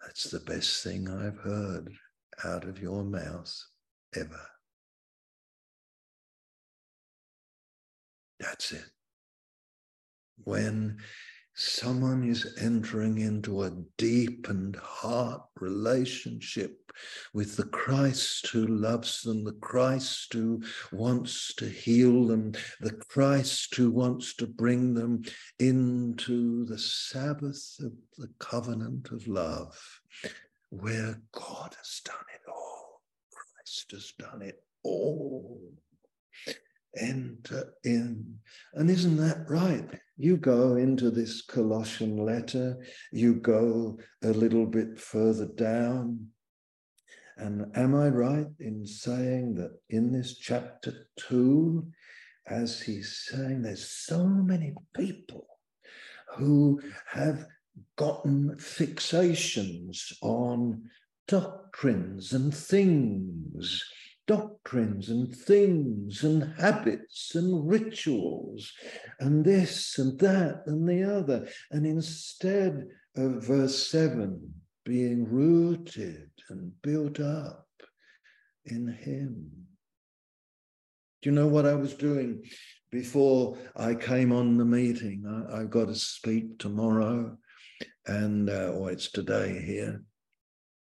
That's the best thing I've heard out of your mouth ever. That's it. When someone is entering into a deepened heart relationship with the Christ who loves them, the Christ who wants to heal them, the Christ who wants to bring them into the Sabbath of the covenant of love, where God has done it all. Christ has done it all enter in. And isn't that right? You go into this Colossian letter, you go a little bit further down. And am I right in saying that in this chapter two, as he's saying, there's so many people who have gotten fixations on doctrines and things doctrines and things and habits and rituals and this and that and the other. And instead of verse 7 being rooted and built up in Him. Do you know what I was doing before I came on the meeting? I, have got to speak tomorrow, and uh, or it's today here.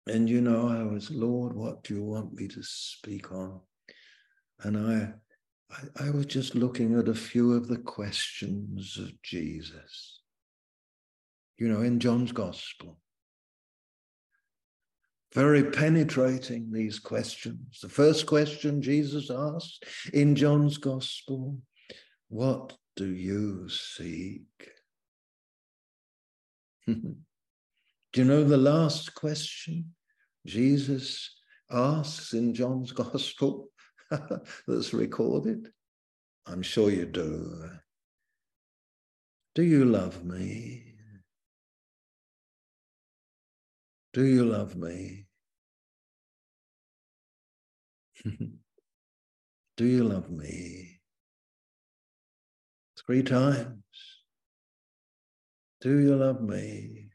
And you know, I was, Lord, what do you want me to speak on? And I, I, I was just looking at a few of the questions of Jesus. You know, in John's gospel. Very penetrating, these questions. The first question Jesus asked in John's gospel What do you seek? Do you know the last question Jesus asks in John's Gospel that's recorded? I'm sure you do. Do you love me? Do you love me? do you love me? Three times. Do you love me?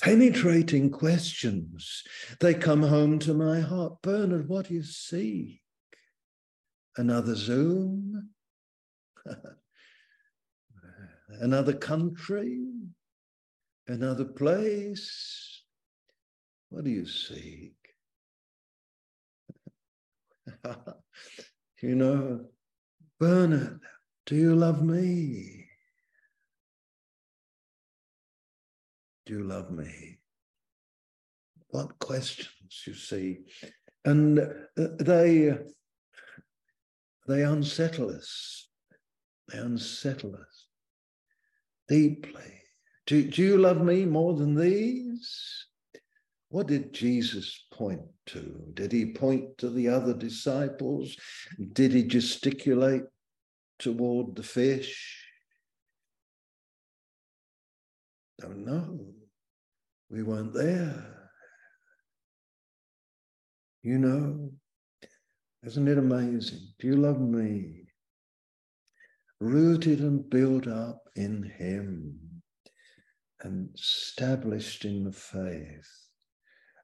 penetrating questions. They come home to my heart. Bernard, what do you seek? Another Zoom? Another country? Another place? What do you seek? you know, Bernard, do you love me? Do you love me? What questions, you see. And uh, they, they unsettle us. They unsettle us deeply. Do, do you love me more than these? What did Jesus point to? Did he point to the other disciples? Did he gesticulate toward the fish? Don't know. We weren't there. You know, isn't it amazing? Do you love me? Rooted and built up in Him and established in the faith.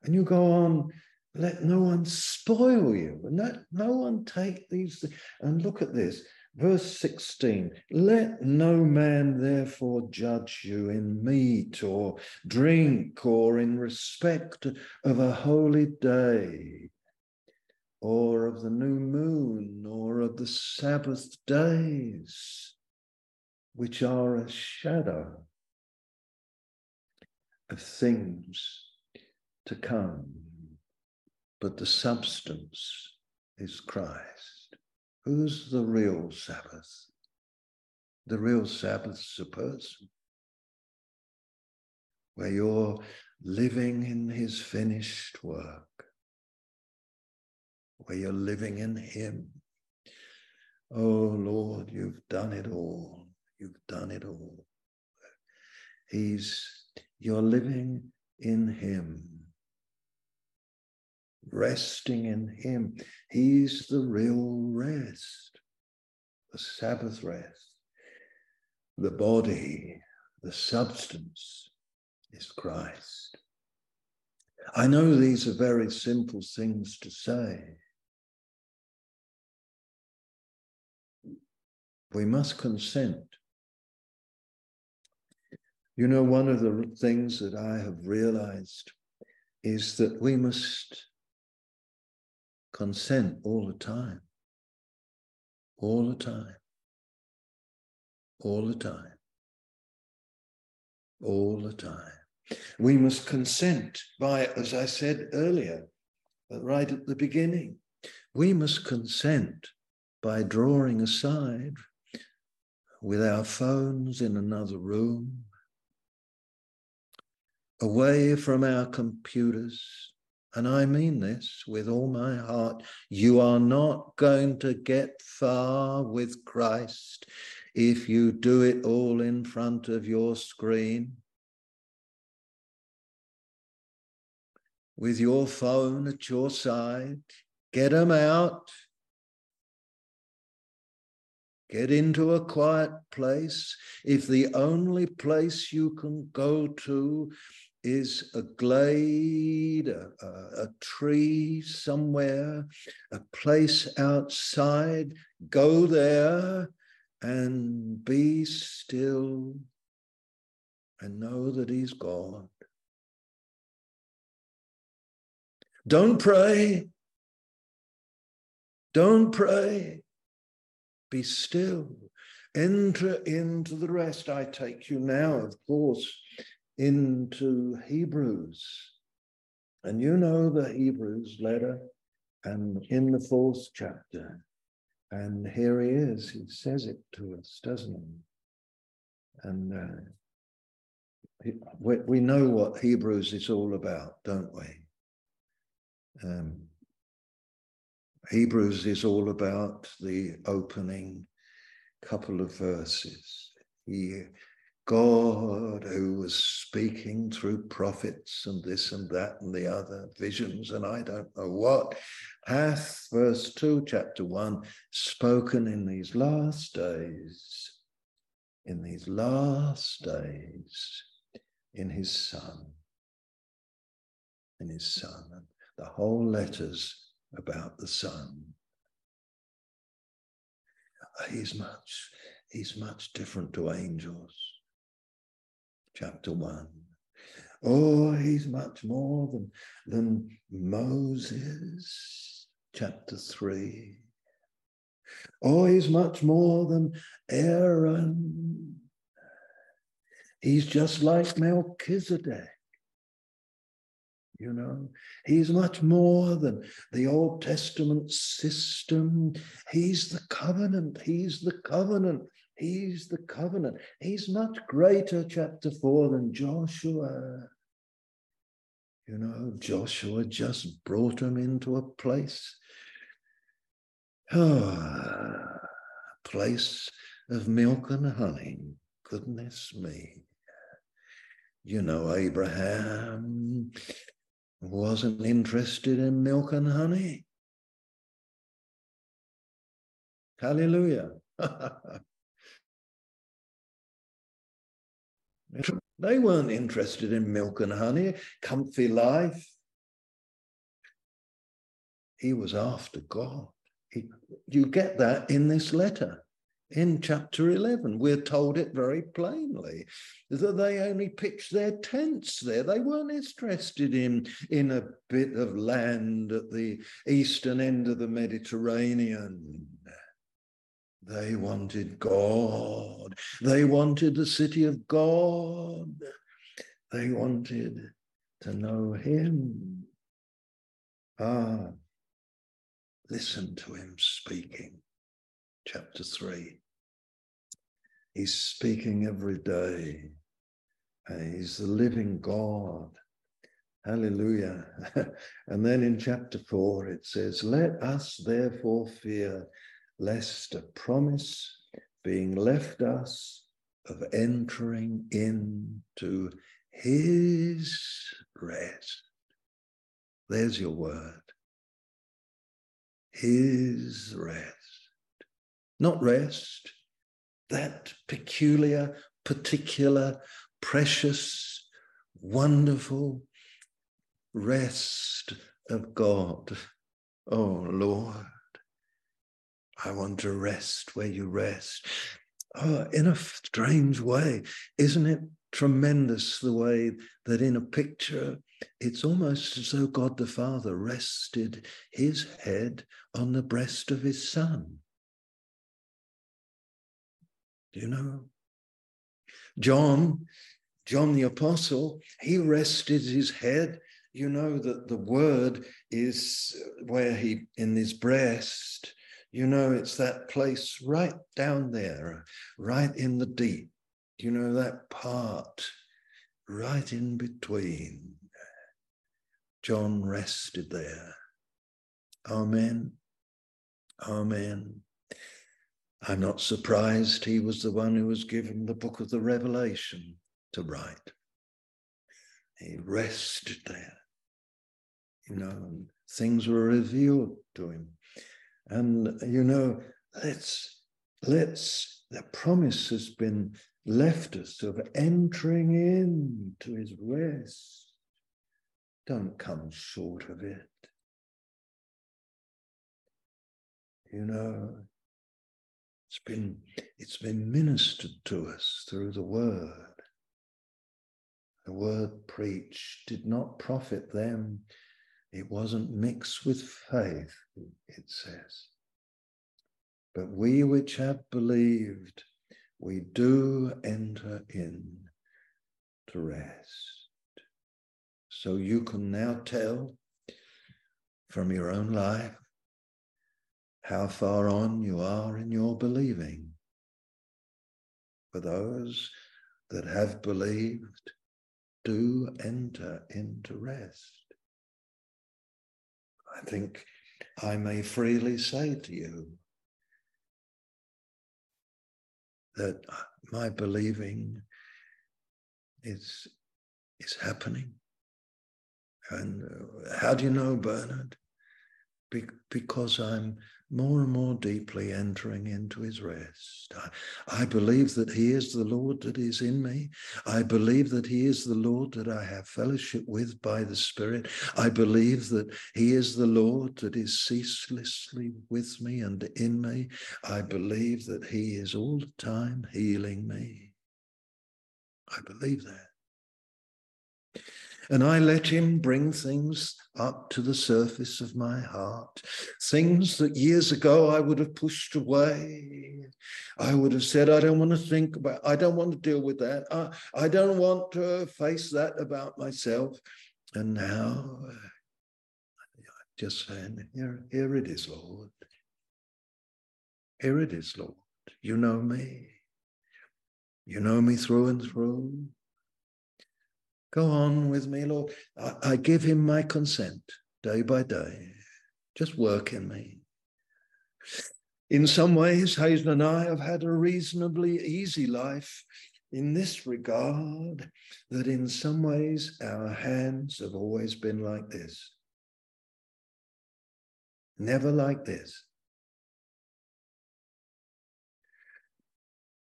And you go on, let no one spoil you, and let no one take these. And look at this Verse 16 Let no man therefore judge you in meat or drink or in respect of a holy day or of the new moon or of the Sabbath days, which are a shadow of things to come, but the substance is Christ. Who's the real Sabbath? The real Sabbath's a person where you're living in his finished work, where you're living in him. Oh Lord, you've done it all. You've done it all. He's, you're living in him resting in Him. He's the real rest, the Sabbath rest. The body, the substance is Christ. I know these are very simple things to say. We must consent. You know, one of the things that I have realized is that we must consent all the time. All the time. All the time. All the time. We must consent by, as I said earlier, uh, right at the beginning, we must consent by drawing aside with our phones in another room, away from our computers, and I mean this with all my heart, you are not going to get far with Christ if you do it all in front of your screen. With your phone at your side, get them out. Get into a quiet place. If the only place you can go to is a glade, a, a, tree somewhere, a place outside. Go there and be still and know that He's God. Don't pray. Don't pray. Be still. Enter into the rest. I take you now, of course into Hebrews. And you know the Hebrews letter, and in the fourth chapter. And here he is, he says it to us, doesn't he? And uh, we, we know what Hebrews is all about, don't we? Um, Hebrews is all about the opening couple of verses. He God who was speaking through prophets and this and that and the other visions and I don't know what hath, verse 2, chapter 1, spoken in these last days, in these last days, in his Son, in his Son. And the whole letter's about the Son. He's much, he's much different to angels chapter 1. Oh, he's much more than, than Moses, chapter 3. Oh, he's much more than Aaron. He's just like Melchizedek. You know, he's much more than the Old Testament system. He's the covenant. He's the covenant. He's the covenant. He's much greater, chapter 4, than Joshua. You know, Joshua just brought him into a place, oh, a place of milk and honey. Goodness me. You know, Abraham wasn't interested in milk and honey. Hallelujah. They weren't interested in milk and honey, comfy life. He was after God. He, you get that in this letter. in chapter 11. We're told it very plainly that they only pitched their tents there. They weren't interested in, in a bit of land at the eastern end of the Mediterranean. They wanted God. They wanted the city of God. They wanted to know Him. Ah, listen to Him speaking chapter 3. He's speaking every day. He's the living God. Hallelujah. and then in chapter 4, it says, Let us therefore fear, lest a promise being left us of entering into his rest. There's your word. His rest not rest, that peculiar, particular, precious, wonderful rest of God. Oh Lord, I want to rest where you rest. Oh, in a strange way, isn't it tremendous the way that in a picture it's almost as though God the Father rested his head on the breast of his son. Do you know? John, John the Apostle, he rested his head. You know that the word is uh, where he, in his breast, you know, it's that place right down there, right in the deep. You know, that part right in between. John rested there. Amen. Amen. I'm not surprised he was the one who was given the book of the Revelation to write. He rested there, you know, things were revealed to him. And, you know, let's, let's, the promise has been left us of entering into his rest. Don't come short of it. You know, it's been, it's been ministered to us through the word. The word preached did not profit them. It wasn't mixed with faith, it says. But we which have believed, we do enter in to rest. So you can now tell from your own life how far on you are in your believing. For those that have believed, do enter into rest. I think I may freely say to you that my believing is, is happening. And uh, how do you know, Bernard? Be- because I'm more and more deeply entering into his rest. I, I, believe that he is the Lord that is in me. I believe that he is the Lord that I have fellowship with by the Spirit. I believe that he is the Lord that is ceaselessly with me and in me. I believe that he is all the time healing me. I believe that. And I let him bring things up to the surface of my heart, things that years ago I would have pushed away. I would have said, I don't want to think about, I don't want to deal with that. I, I don't want to face that about myself. And now, I'm just saying, here, here it is, Lord. Here it is, Lord. You know me. You know me through and through. Go on with me, Lord. I, I give him my consent day by day. Just work in me. In some ways, Hazel and I have had a reasonably easy life in this regard, that in some ways our hands have always been like this. Never like this.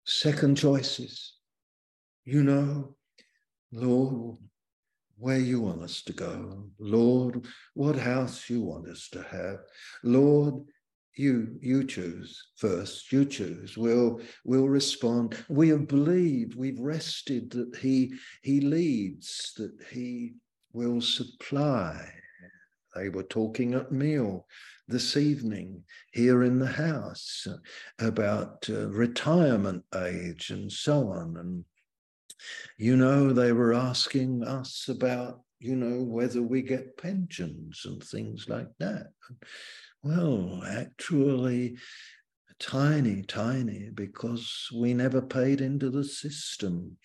Second choices. You know, Lord, where you want us to go. Lord, what house you want us to have. Lord, you you choose first. You choose. We'll we'll respond. We have believed we've rested that he he leads that he will supply. They were talking at meal this evening here in the house about uh, retirement age and so on and you know they were asking us about you know whether we get pensions and things like that well, actually, tiny, tiny, because we never paid into the system,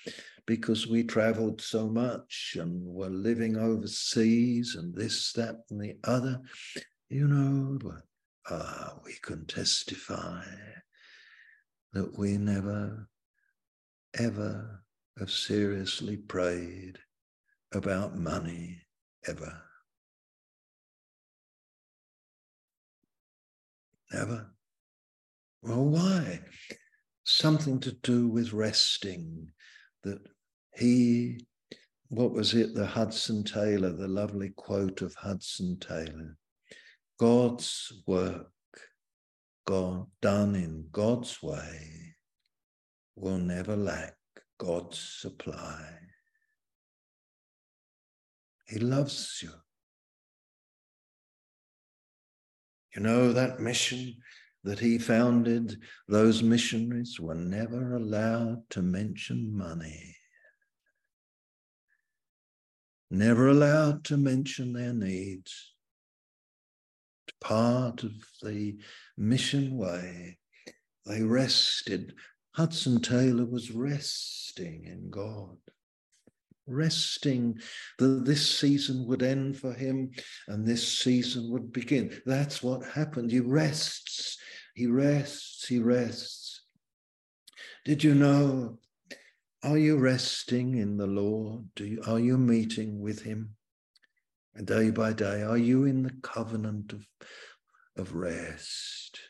because we traveled so much and were living overseas and this, that, and the other. You know, but ah, we can testify that we never, ever have seriously prayed about money ever. Never. Well, why? Something to do with resting. That he, what was it? The Hudson Taylor, the lovely quote of Hudson Taylor God's work, God done in God's way, will never lack God's supply. He loves you. You know, that mission that he founded, those missionaries were never allowed to mention money, never allowed to mention their needs. Part of the mission way, they rested. Hudson Taylor was resting in God resting that this season would end for him and this season would begin. That's what happened. He rests, he rests, he rests. Did you know? Are you resting in the Lord? You, are you meeting with him day by day? Are you in the covenant of, of rest?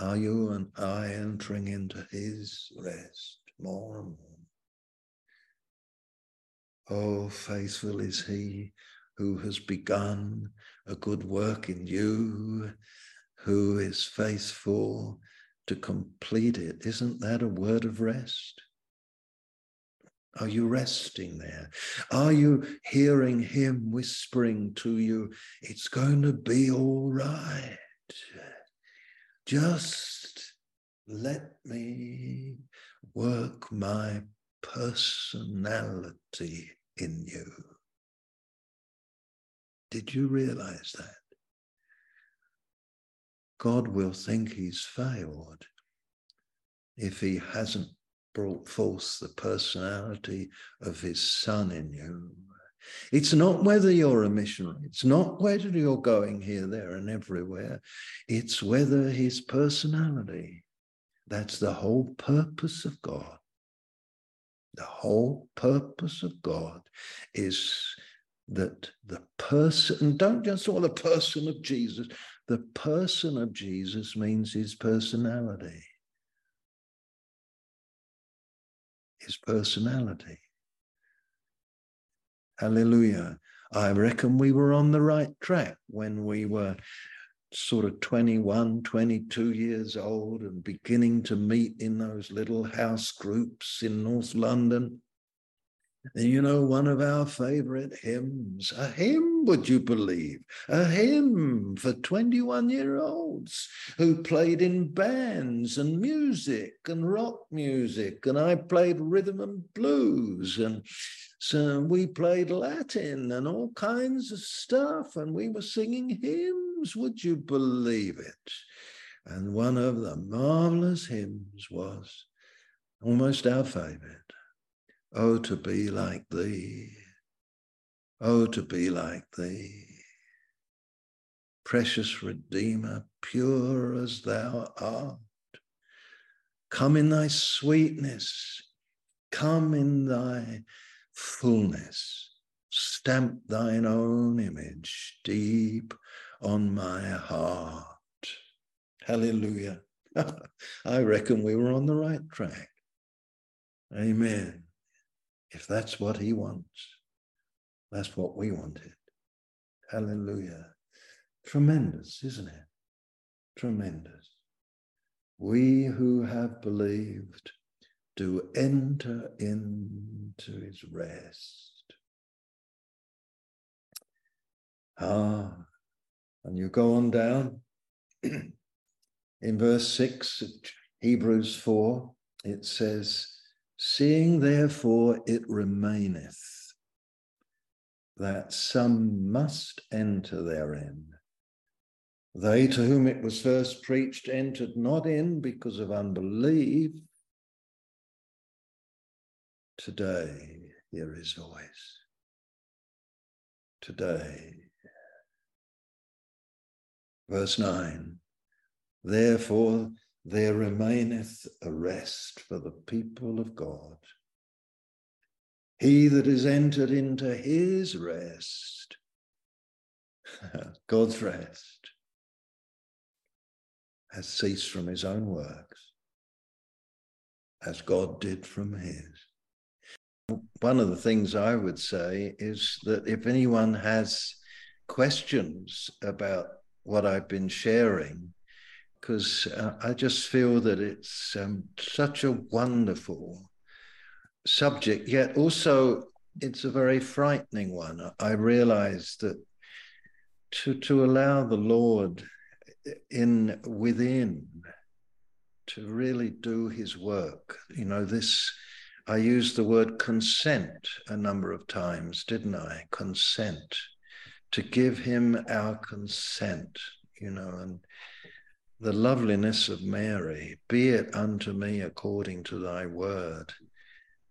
Are you and I entering into his rest more and more? Oh, faithful is he who has begun a good work in you, who is faithful to complete it. Isn't that a word of rest? Are you resting there? Are you hearing him whispering to you, it's going to be all right? Just let me work my personality in you. Did you realize that? God will think he's failed if he hasn't brought forth the personality of his son in you. It's not whether you're a missionary, it's not whether you're going here, there, and everywhere. It's whether his personality. That's the whole purpose of God. The whole purpose of God is that the person, don't just call the person of Jesus, the person of Jesus means his personality. His personality. Hallelujah. I reckon we were on the right track when we were sort of 21, 22 years old and beginning to meet in those little house groups in North London. And you know, one of our favorite hymns, a hymn, would you believe? A hymn for 21 year olds who played in bands and music and rock music. And I played rhythm and blues. And so we played Latin and all kinds of stuff. And we were singing hymns, would you believe it? And one of the marvelous hymns was almost our favorite. Oh, to be like thee. Oh, to be like thee. Precious Redeemer, pure as thou art. Come in thy sweetness, come in thy fullness. Stamp thine own image deep on my heart. Hallelujah. I reckon we were on the right track. Amen if that's what he wants, that's what we wanted. Hallelujah. Tremendous, isn't it? Tremendous. We who have believed do enter into his rest. Ah, and you go on down in verse 6 of Hebrews 4, it says, Seeing therefore it remaineth that some must enter therein. They to whom it was first preached entered not in because of unbelief. Today, hear his voice. Today. Verse 9 Therefore, there remaineth a rest for the people of God. He that is entered into his rest, God's rest, has ceased from his own works, as God did from his. One of the things I would say is that if anyone has questions about what I've been sharing, because uh, I just feel that it's um, such a wonderful subject, yet also it's a very frightening one. I realize that to to allow the Lord in within to really do his work, you know, this I used the word consent a number of times, didn't I? Consent. To give him our consent, you know, and the loveliness of Mary, be it unto me according to thy word.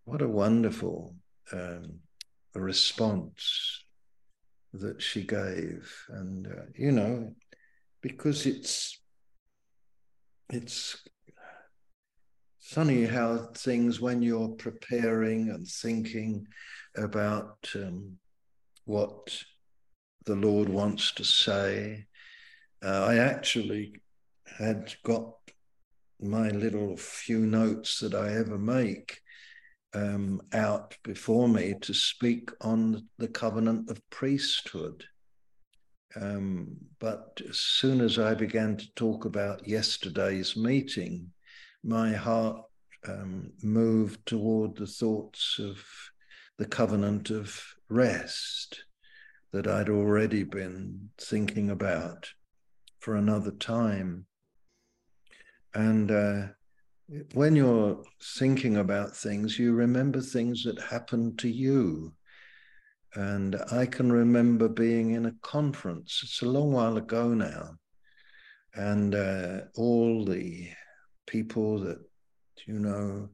What a wonderful um, response that she gave. And, uh, you know, because it's, it's funny how things, when you're preparing and thinking about um, what the Lord wants to say, uh, I actually had got my little few notes that I ever make um, out before me to speak on the covenant of priesthood. Um, but as soon as I began to talk about yesterday's meeting, my heart um, moved toward the thoughts of the covenant of rest that I'd already been thinking about for another time. And uh, when you're thinking about things, you remember things that happened to you. And I can remember being in a conference, it's a long while ago now, and uh, all the people that, you know,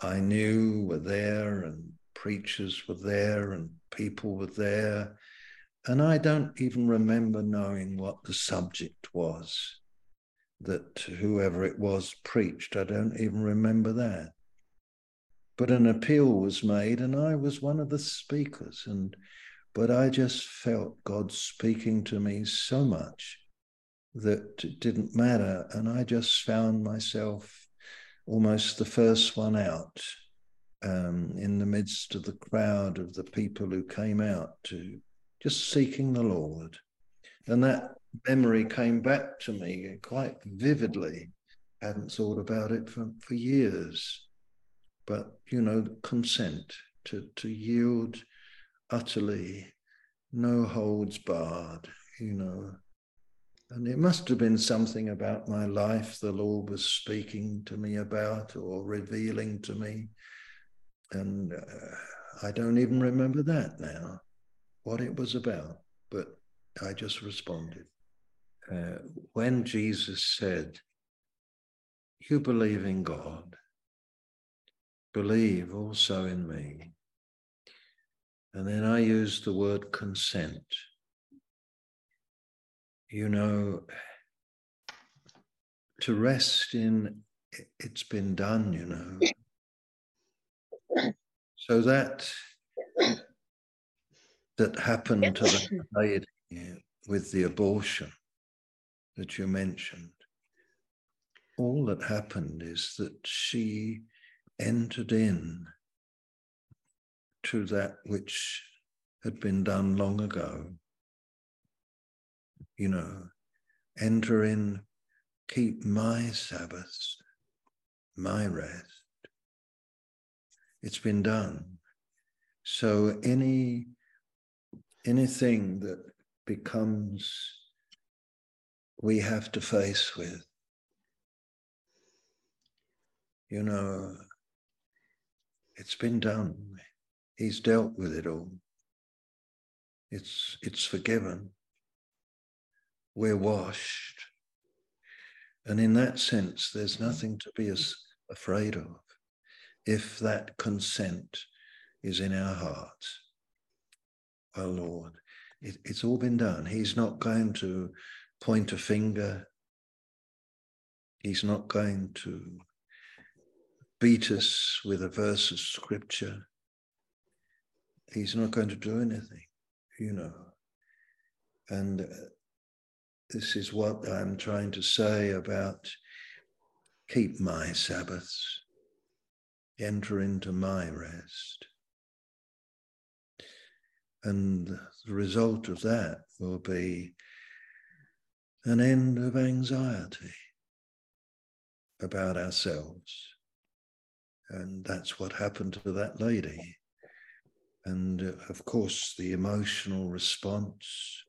I knew were there, and preachers were there, and people were there. And I don't even remember knowing what the subject was that whoever it was preached. I don't even remember that. But an appeal was made, and I was one of the speakers. And but I just felt God speaking to me so much that it didn't matter. And I just found myself almost the first one out um, in the midst of the crowd of the people who came out to just seeking the Lord. And that memory came back to me quite vividly. Hadn't thought about it for, for years. But, you know, consent to, to yield utterly, no holds barred, you know. And it must have been something about my life the Lord was speaking to me about or revealing to me. And uh, I don't even remember that now, what it was about, but I just responded uh, when Jesus said, You believe in God, believe also in me. And then I use the word consent. You know, to rest in it's been done, you know. So that that happened to the lady with the abortion that you mentioned, all that happened is that she entered in to that which had been done long ago. you know, enter in, keep my Sabbaths, my rest. It's been done. So any anything that becomes we have to face with, you know, it's been done. He's dealt with it all. It's it's forgiven. We're washed. And in that sense, there's nothing to be as afraid of if that consent is in our hearts. Oh Lord, it, it's all been done. He's not going to point a finger. He's not going to beat us with a verse of scripture. He's not going to do anything, you know. And uh, this is what I'm trying to say about keep my Sabbaths, enter into my rest. And the result of that will be an end of anxiety about ourselves. And that's what happened to that lady. And uh, of course, the emotional response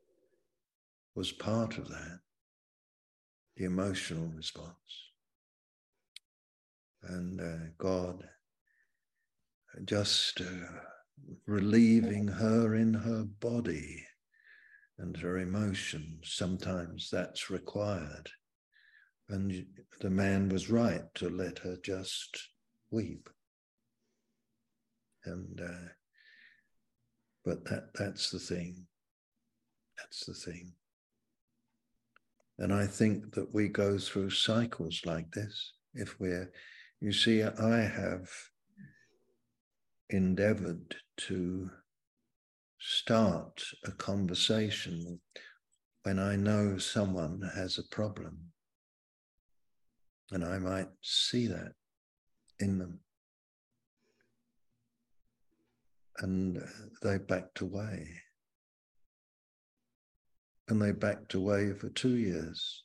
was part of that, the emotional response. And uh, God just uh, relieving her in her body and her emotions. Sometimes that's required. And the man was right to let her just weep. And uh, but that that's the thing. That's the thing. And I think that we go through cycles like this. If we're, you see, I have endeavored to start a conversation when I know someone has a problem. And I might see that in them. And uh, they backed away. And they backed away for two years,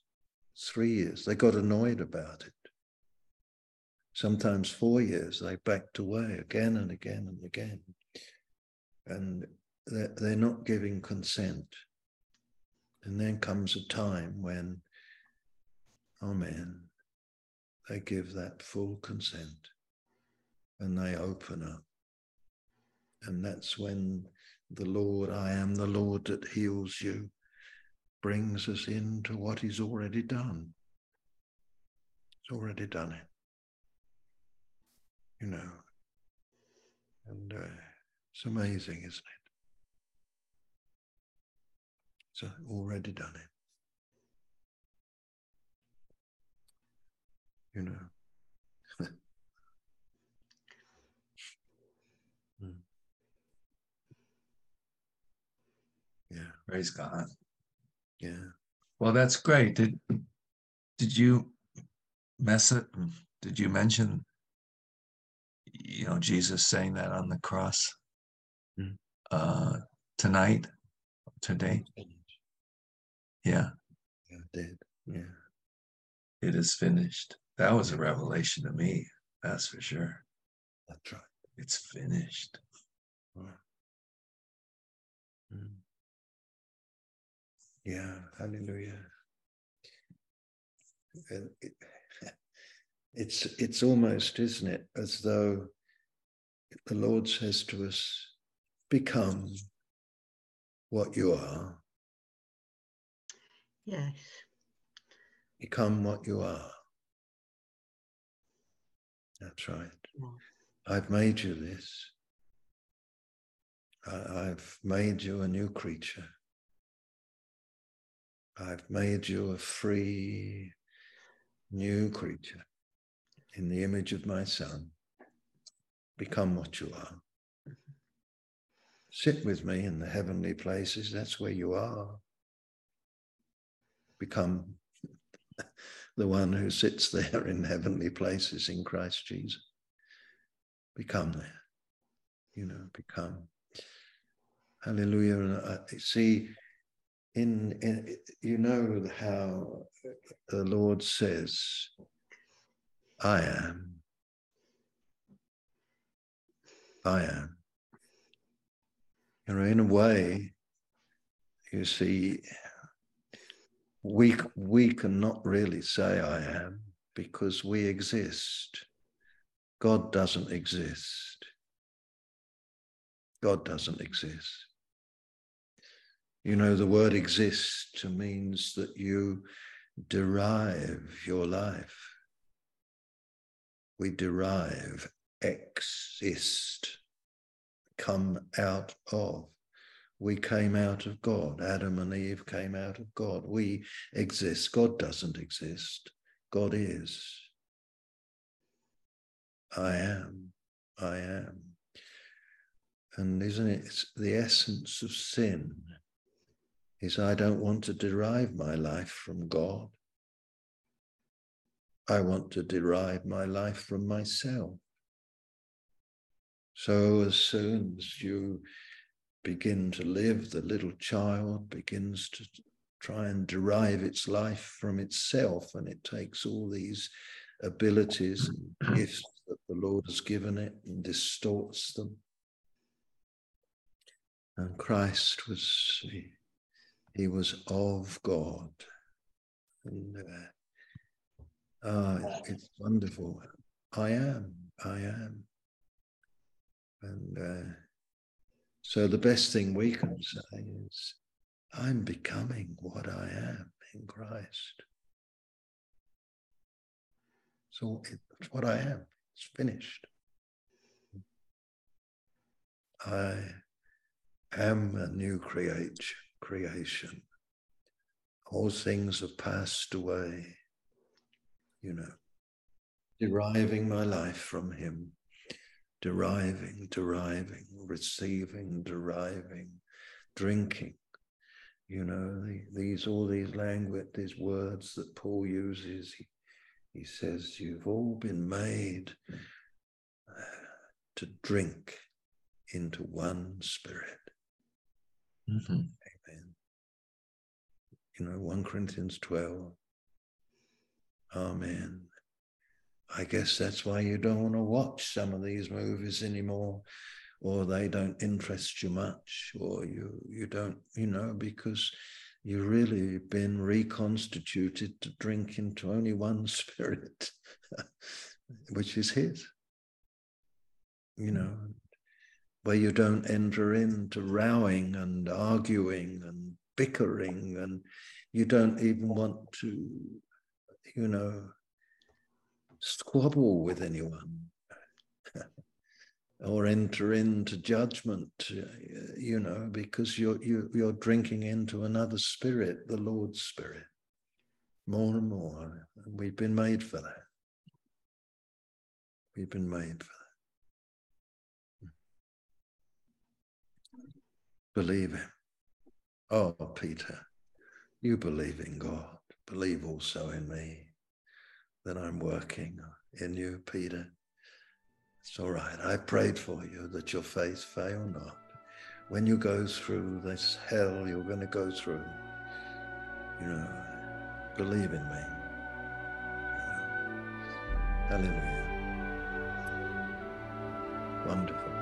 three years. They got annoyed about it sometimes four years, they backed away again and again and again. And they're, they're not giving consent. And then comes a time when, amen, they give that full consent and they open up. And that's when the Lord, I am the Lord that heals you, brings us into what He's already done. He's already done it you know. And uh, it's amazing, isn't it? It's already done it. You know. Hmm. Yeah. Praise God. Yeah. Well, that's great. Did did you mess it? Did you mention you know, Jesus saying that on the cross mm. uh, tonight, today. Yeah. Yeah, did. Yeah. It is finished. That was a revelation to me. That's for sure. That's right. It's finished. Mm. Yeah. Hallelujah. It, it's it's almost, isn't it, as though the Lord says to us, become what you are. Yes. Become what you are. That's right. Yeah. I've made you this. I, I've made you a new creature. I've made you a free new creature in the image of my Son. Become what you are. Mm-hmm. Sit with me in the heavenly places. That's where you are. Become the one who sits there in heavenly places in Christ Jesus. Become there. You know, become. Hallelujah. And I see in, in you know how the Lord says, I am. I am. You know, in a way, you see, we, we cannot really say I am because we exist. God doesn't exist. God doesn't exist. You know, the word exist means that you derive your life. We derive, exist, come out of. We came out of God. Adam and Eve came out of God. We exist. God doesn't exist. God is. I am. I am. And isn't it it's the essence of sin? is I don't want to derive my life from God. I want to derive my life from myself. So as soon as you begin to live, the little child begins to try and derive its life from itself, and it takes all these abilities and gifts that the Lord has given it and distorts them. And Christ was he was of God. And uh, uh, it's wonderful. I am, I am. And uh, so the best thing we can say is, I'm becoming what I am in Christ. So it's what I am. It's finished. I am a new creation creation. All things have passed away, you know, deriving my life from Him, deriving, deriving, receiving, deriving, drinking. You know, these all these language, these words that Paul uses. He, he says, You've all been made uh, to drink into one spirit. Mm-hmm you know, 1 Corinthians 12. Amen. I guess that's why you don't want to watch some of these movies anymore, or they don't interest you much, or you you don't, you know, because you've really been reconstituted to drink into only one spirit, which is his. You know, where you don't enter into rowing and arguing and bickering and you don't even want to, you know, squabble with anyone or enter into judgment, uh, you know, because you're, you, you're drinking into another spirit, the Lord's spirit, more and more. We've been made for that. We've been made for that. Believe Him. Oh, Peter, you believe in God. Believe also in me that I'm working in you, Peter. It's all right. I prayed for you that your faith fail not. When you go through this hell you're going to go through, you know, believe in me. You know. Hallelujah. Wonderful.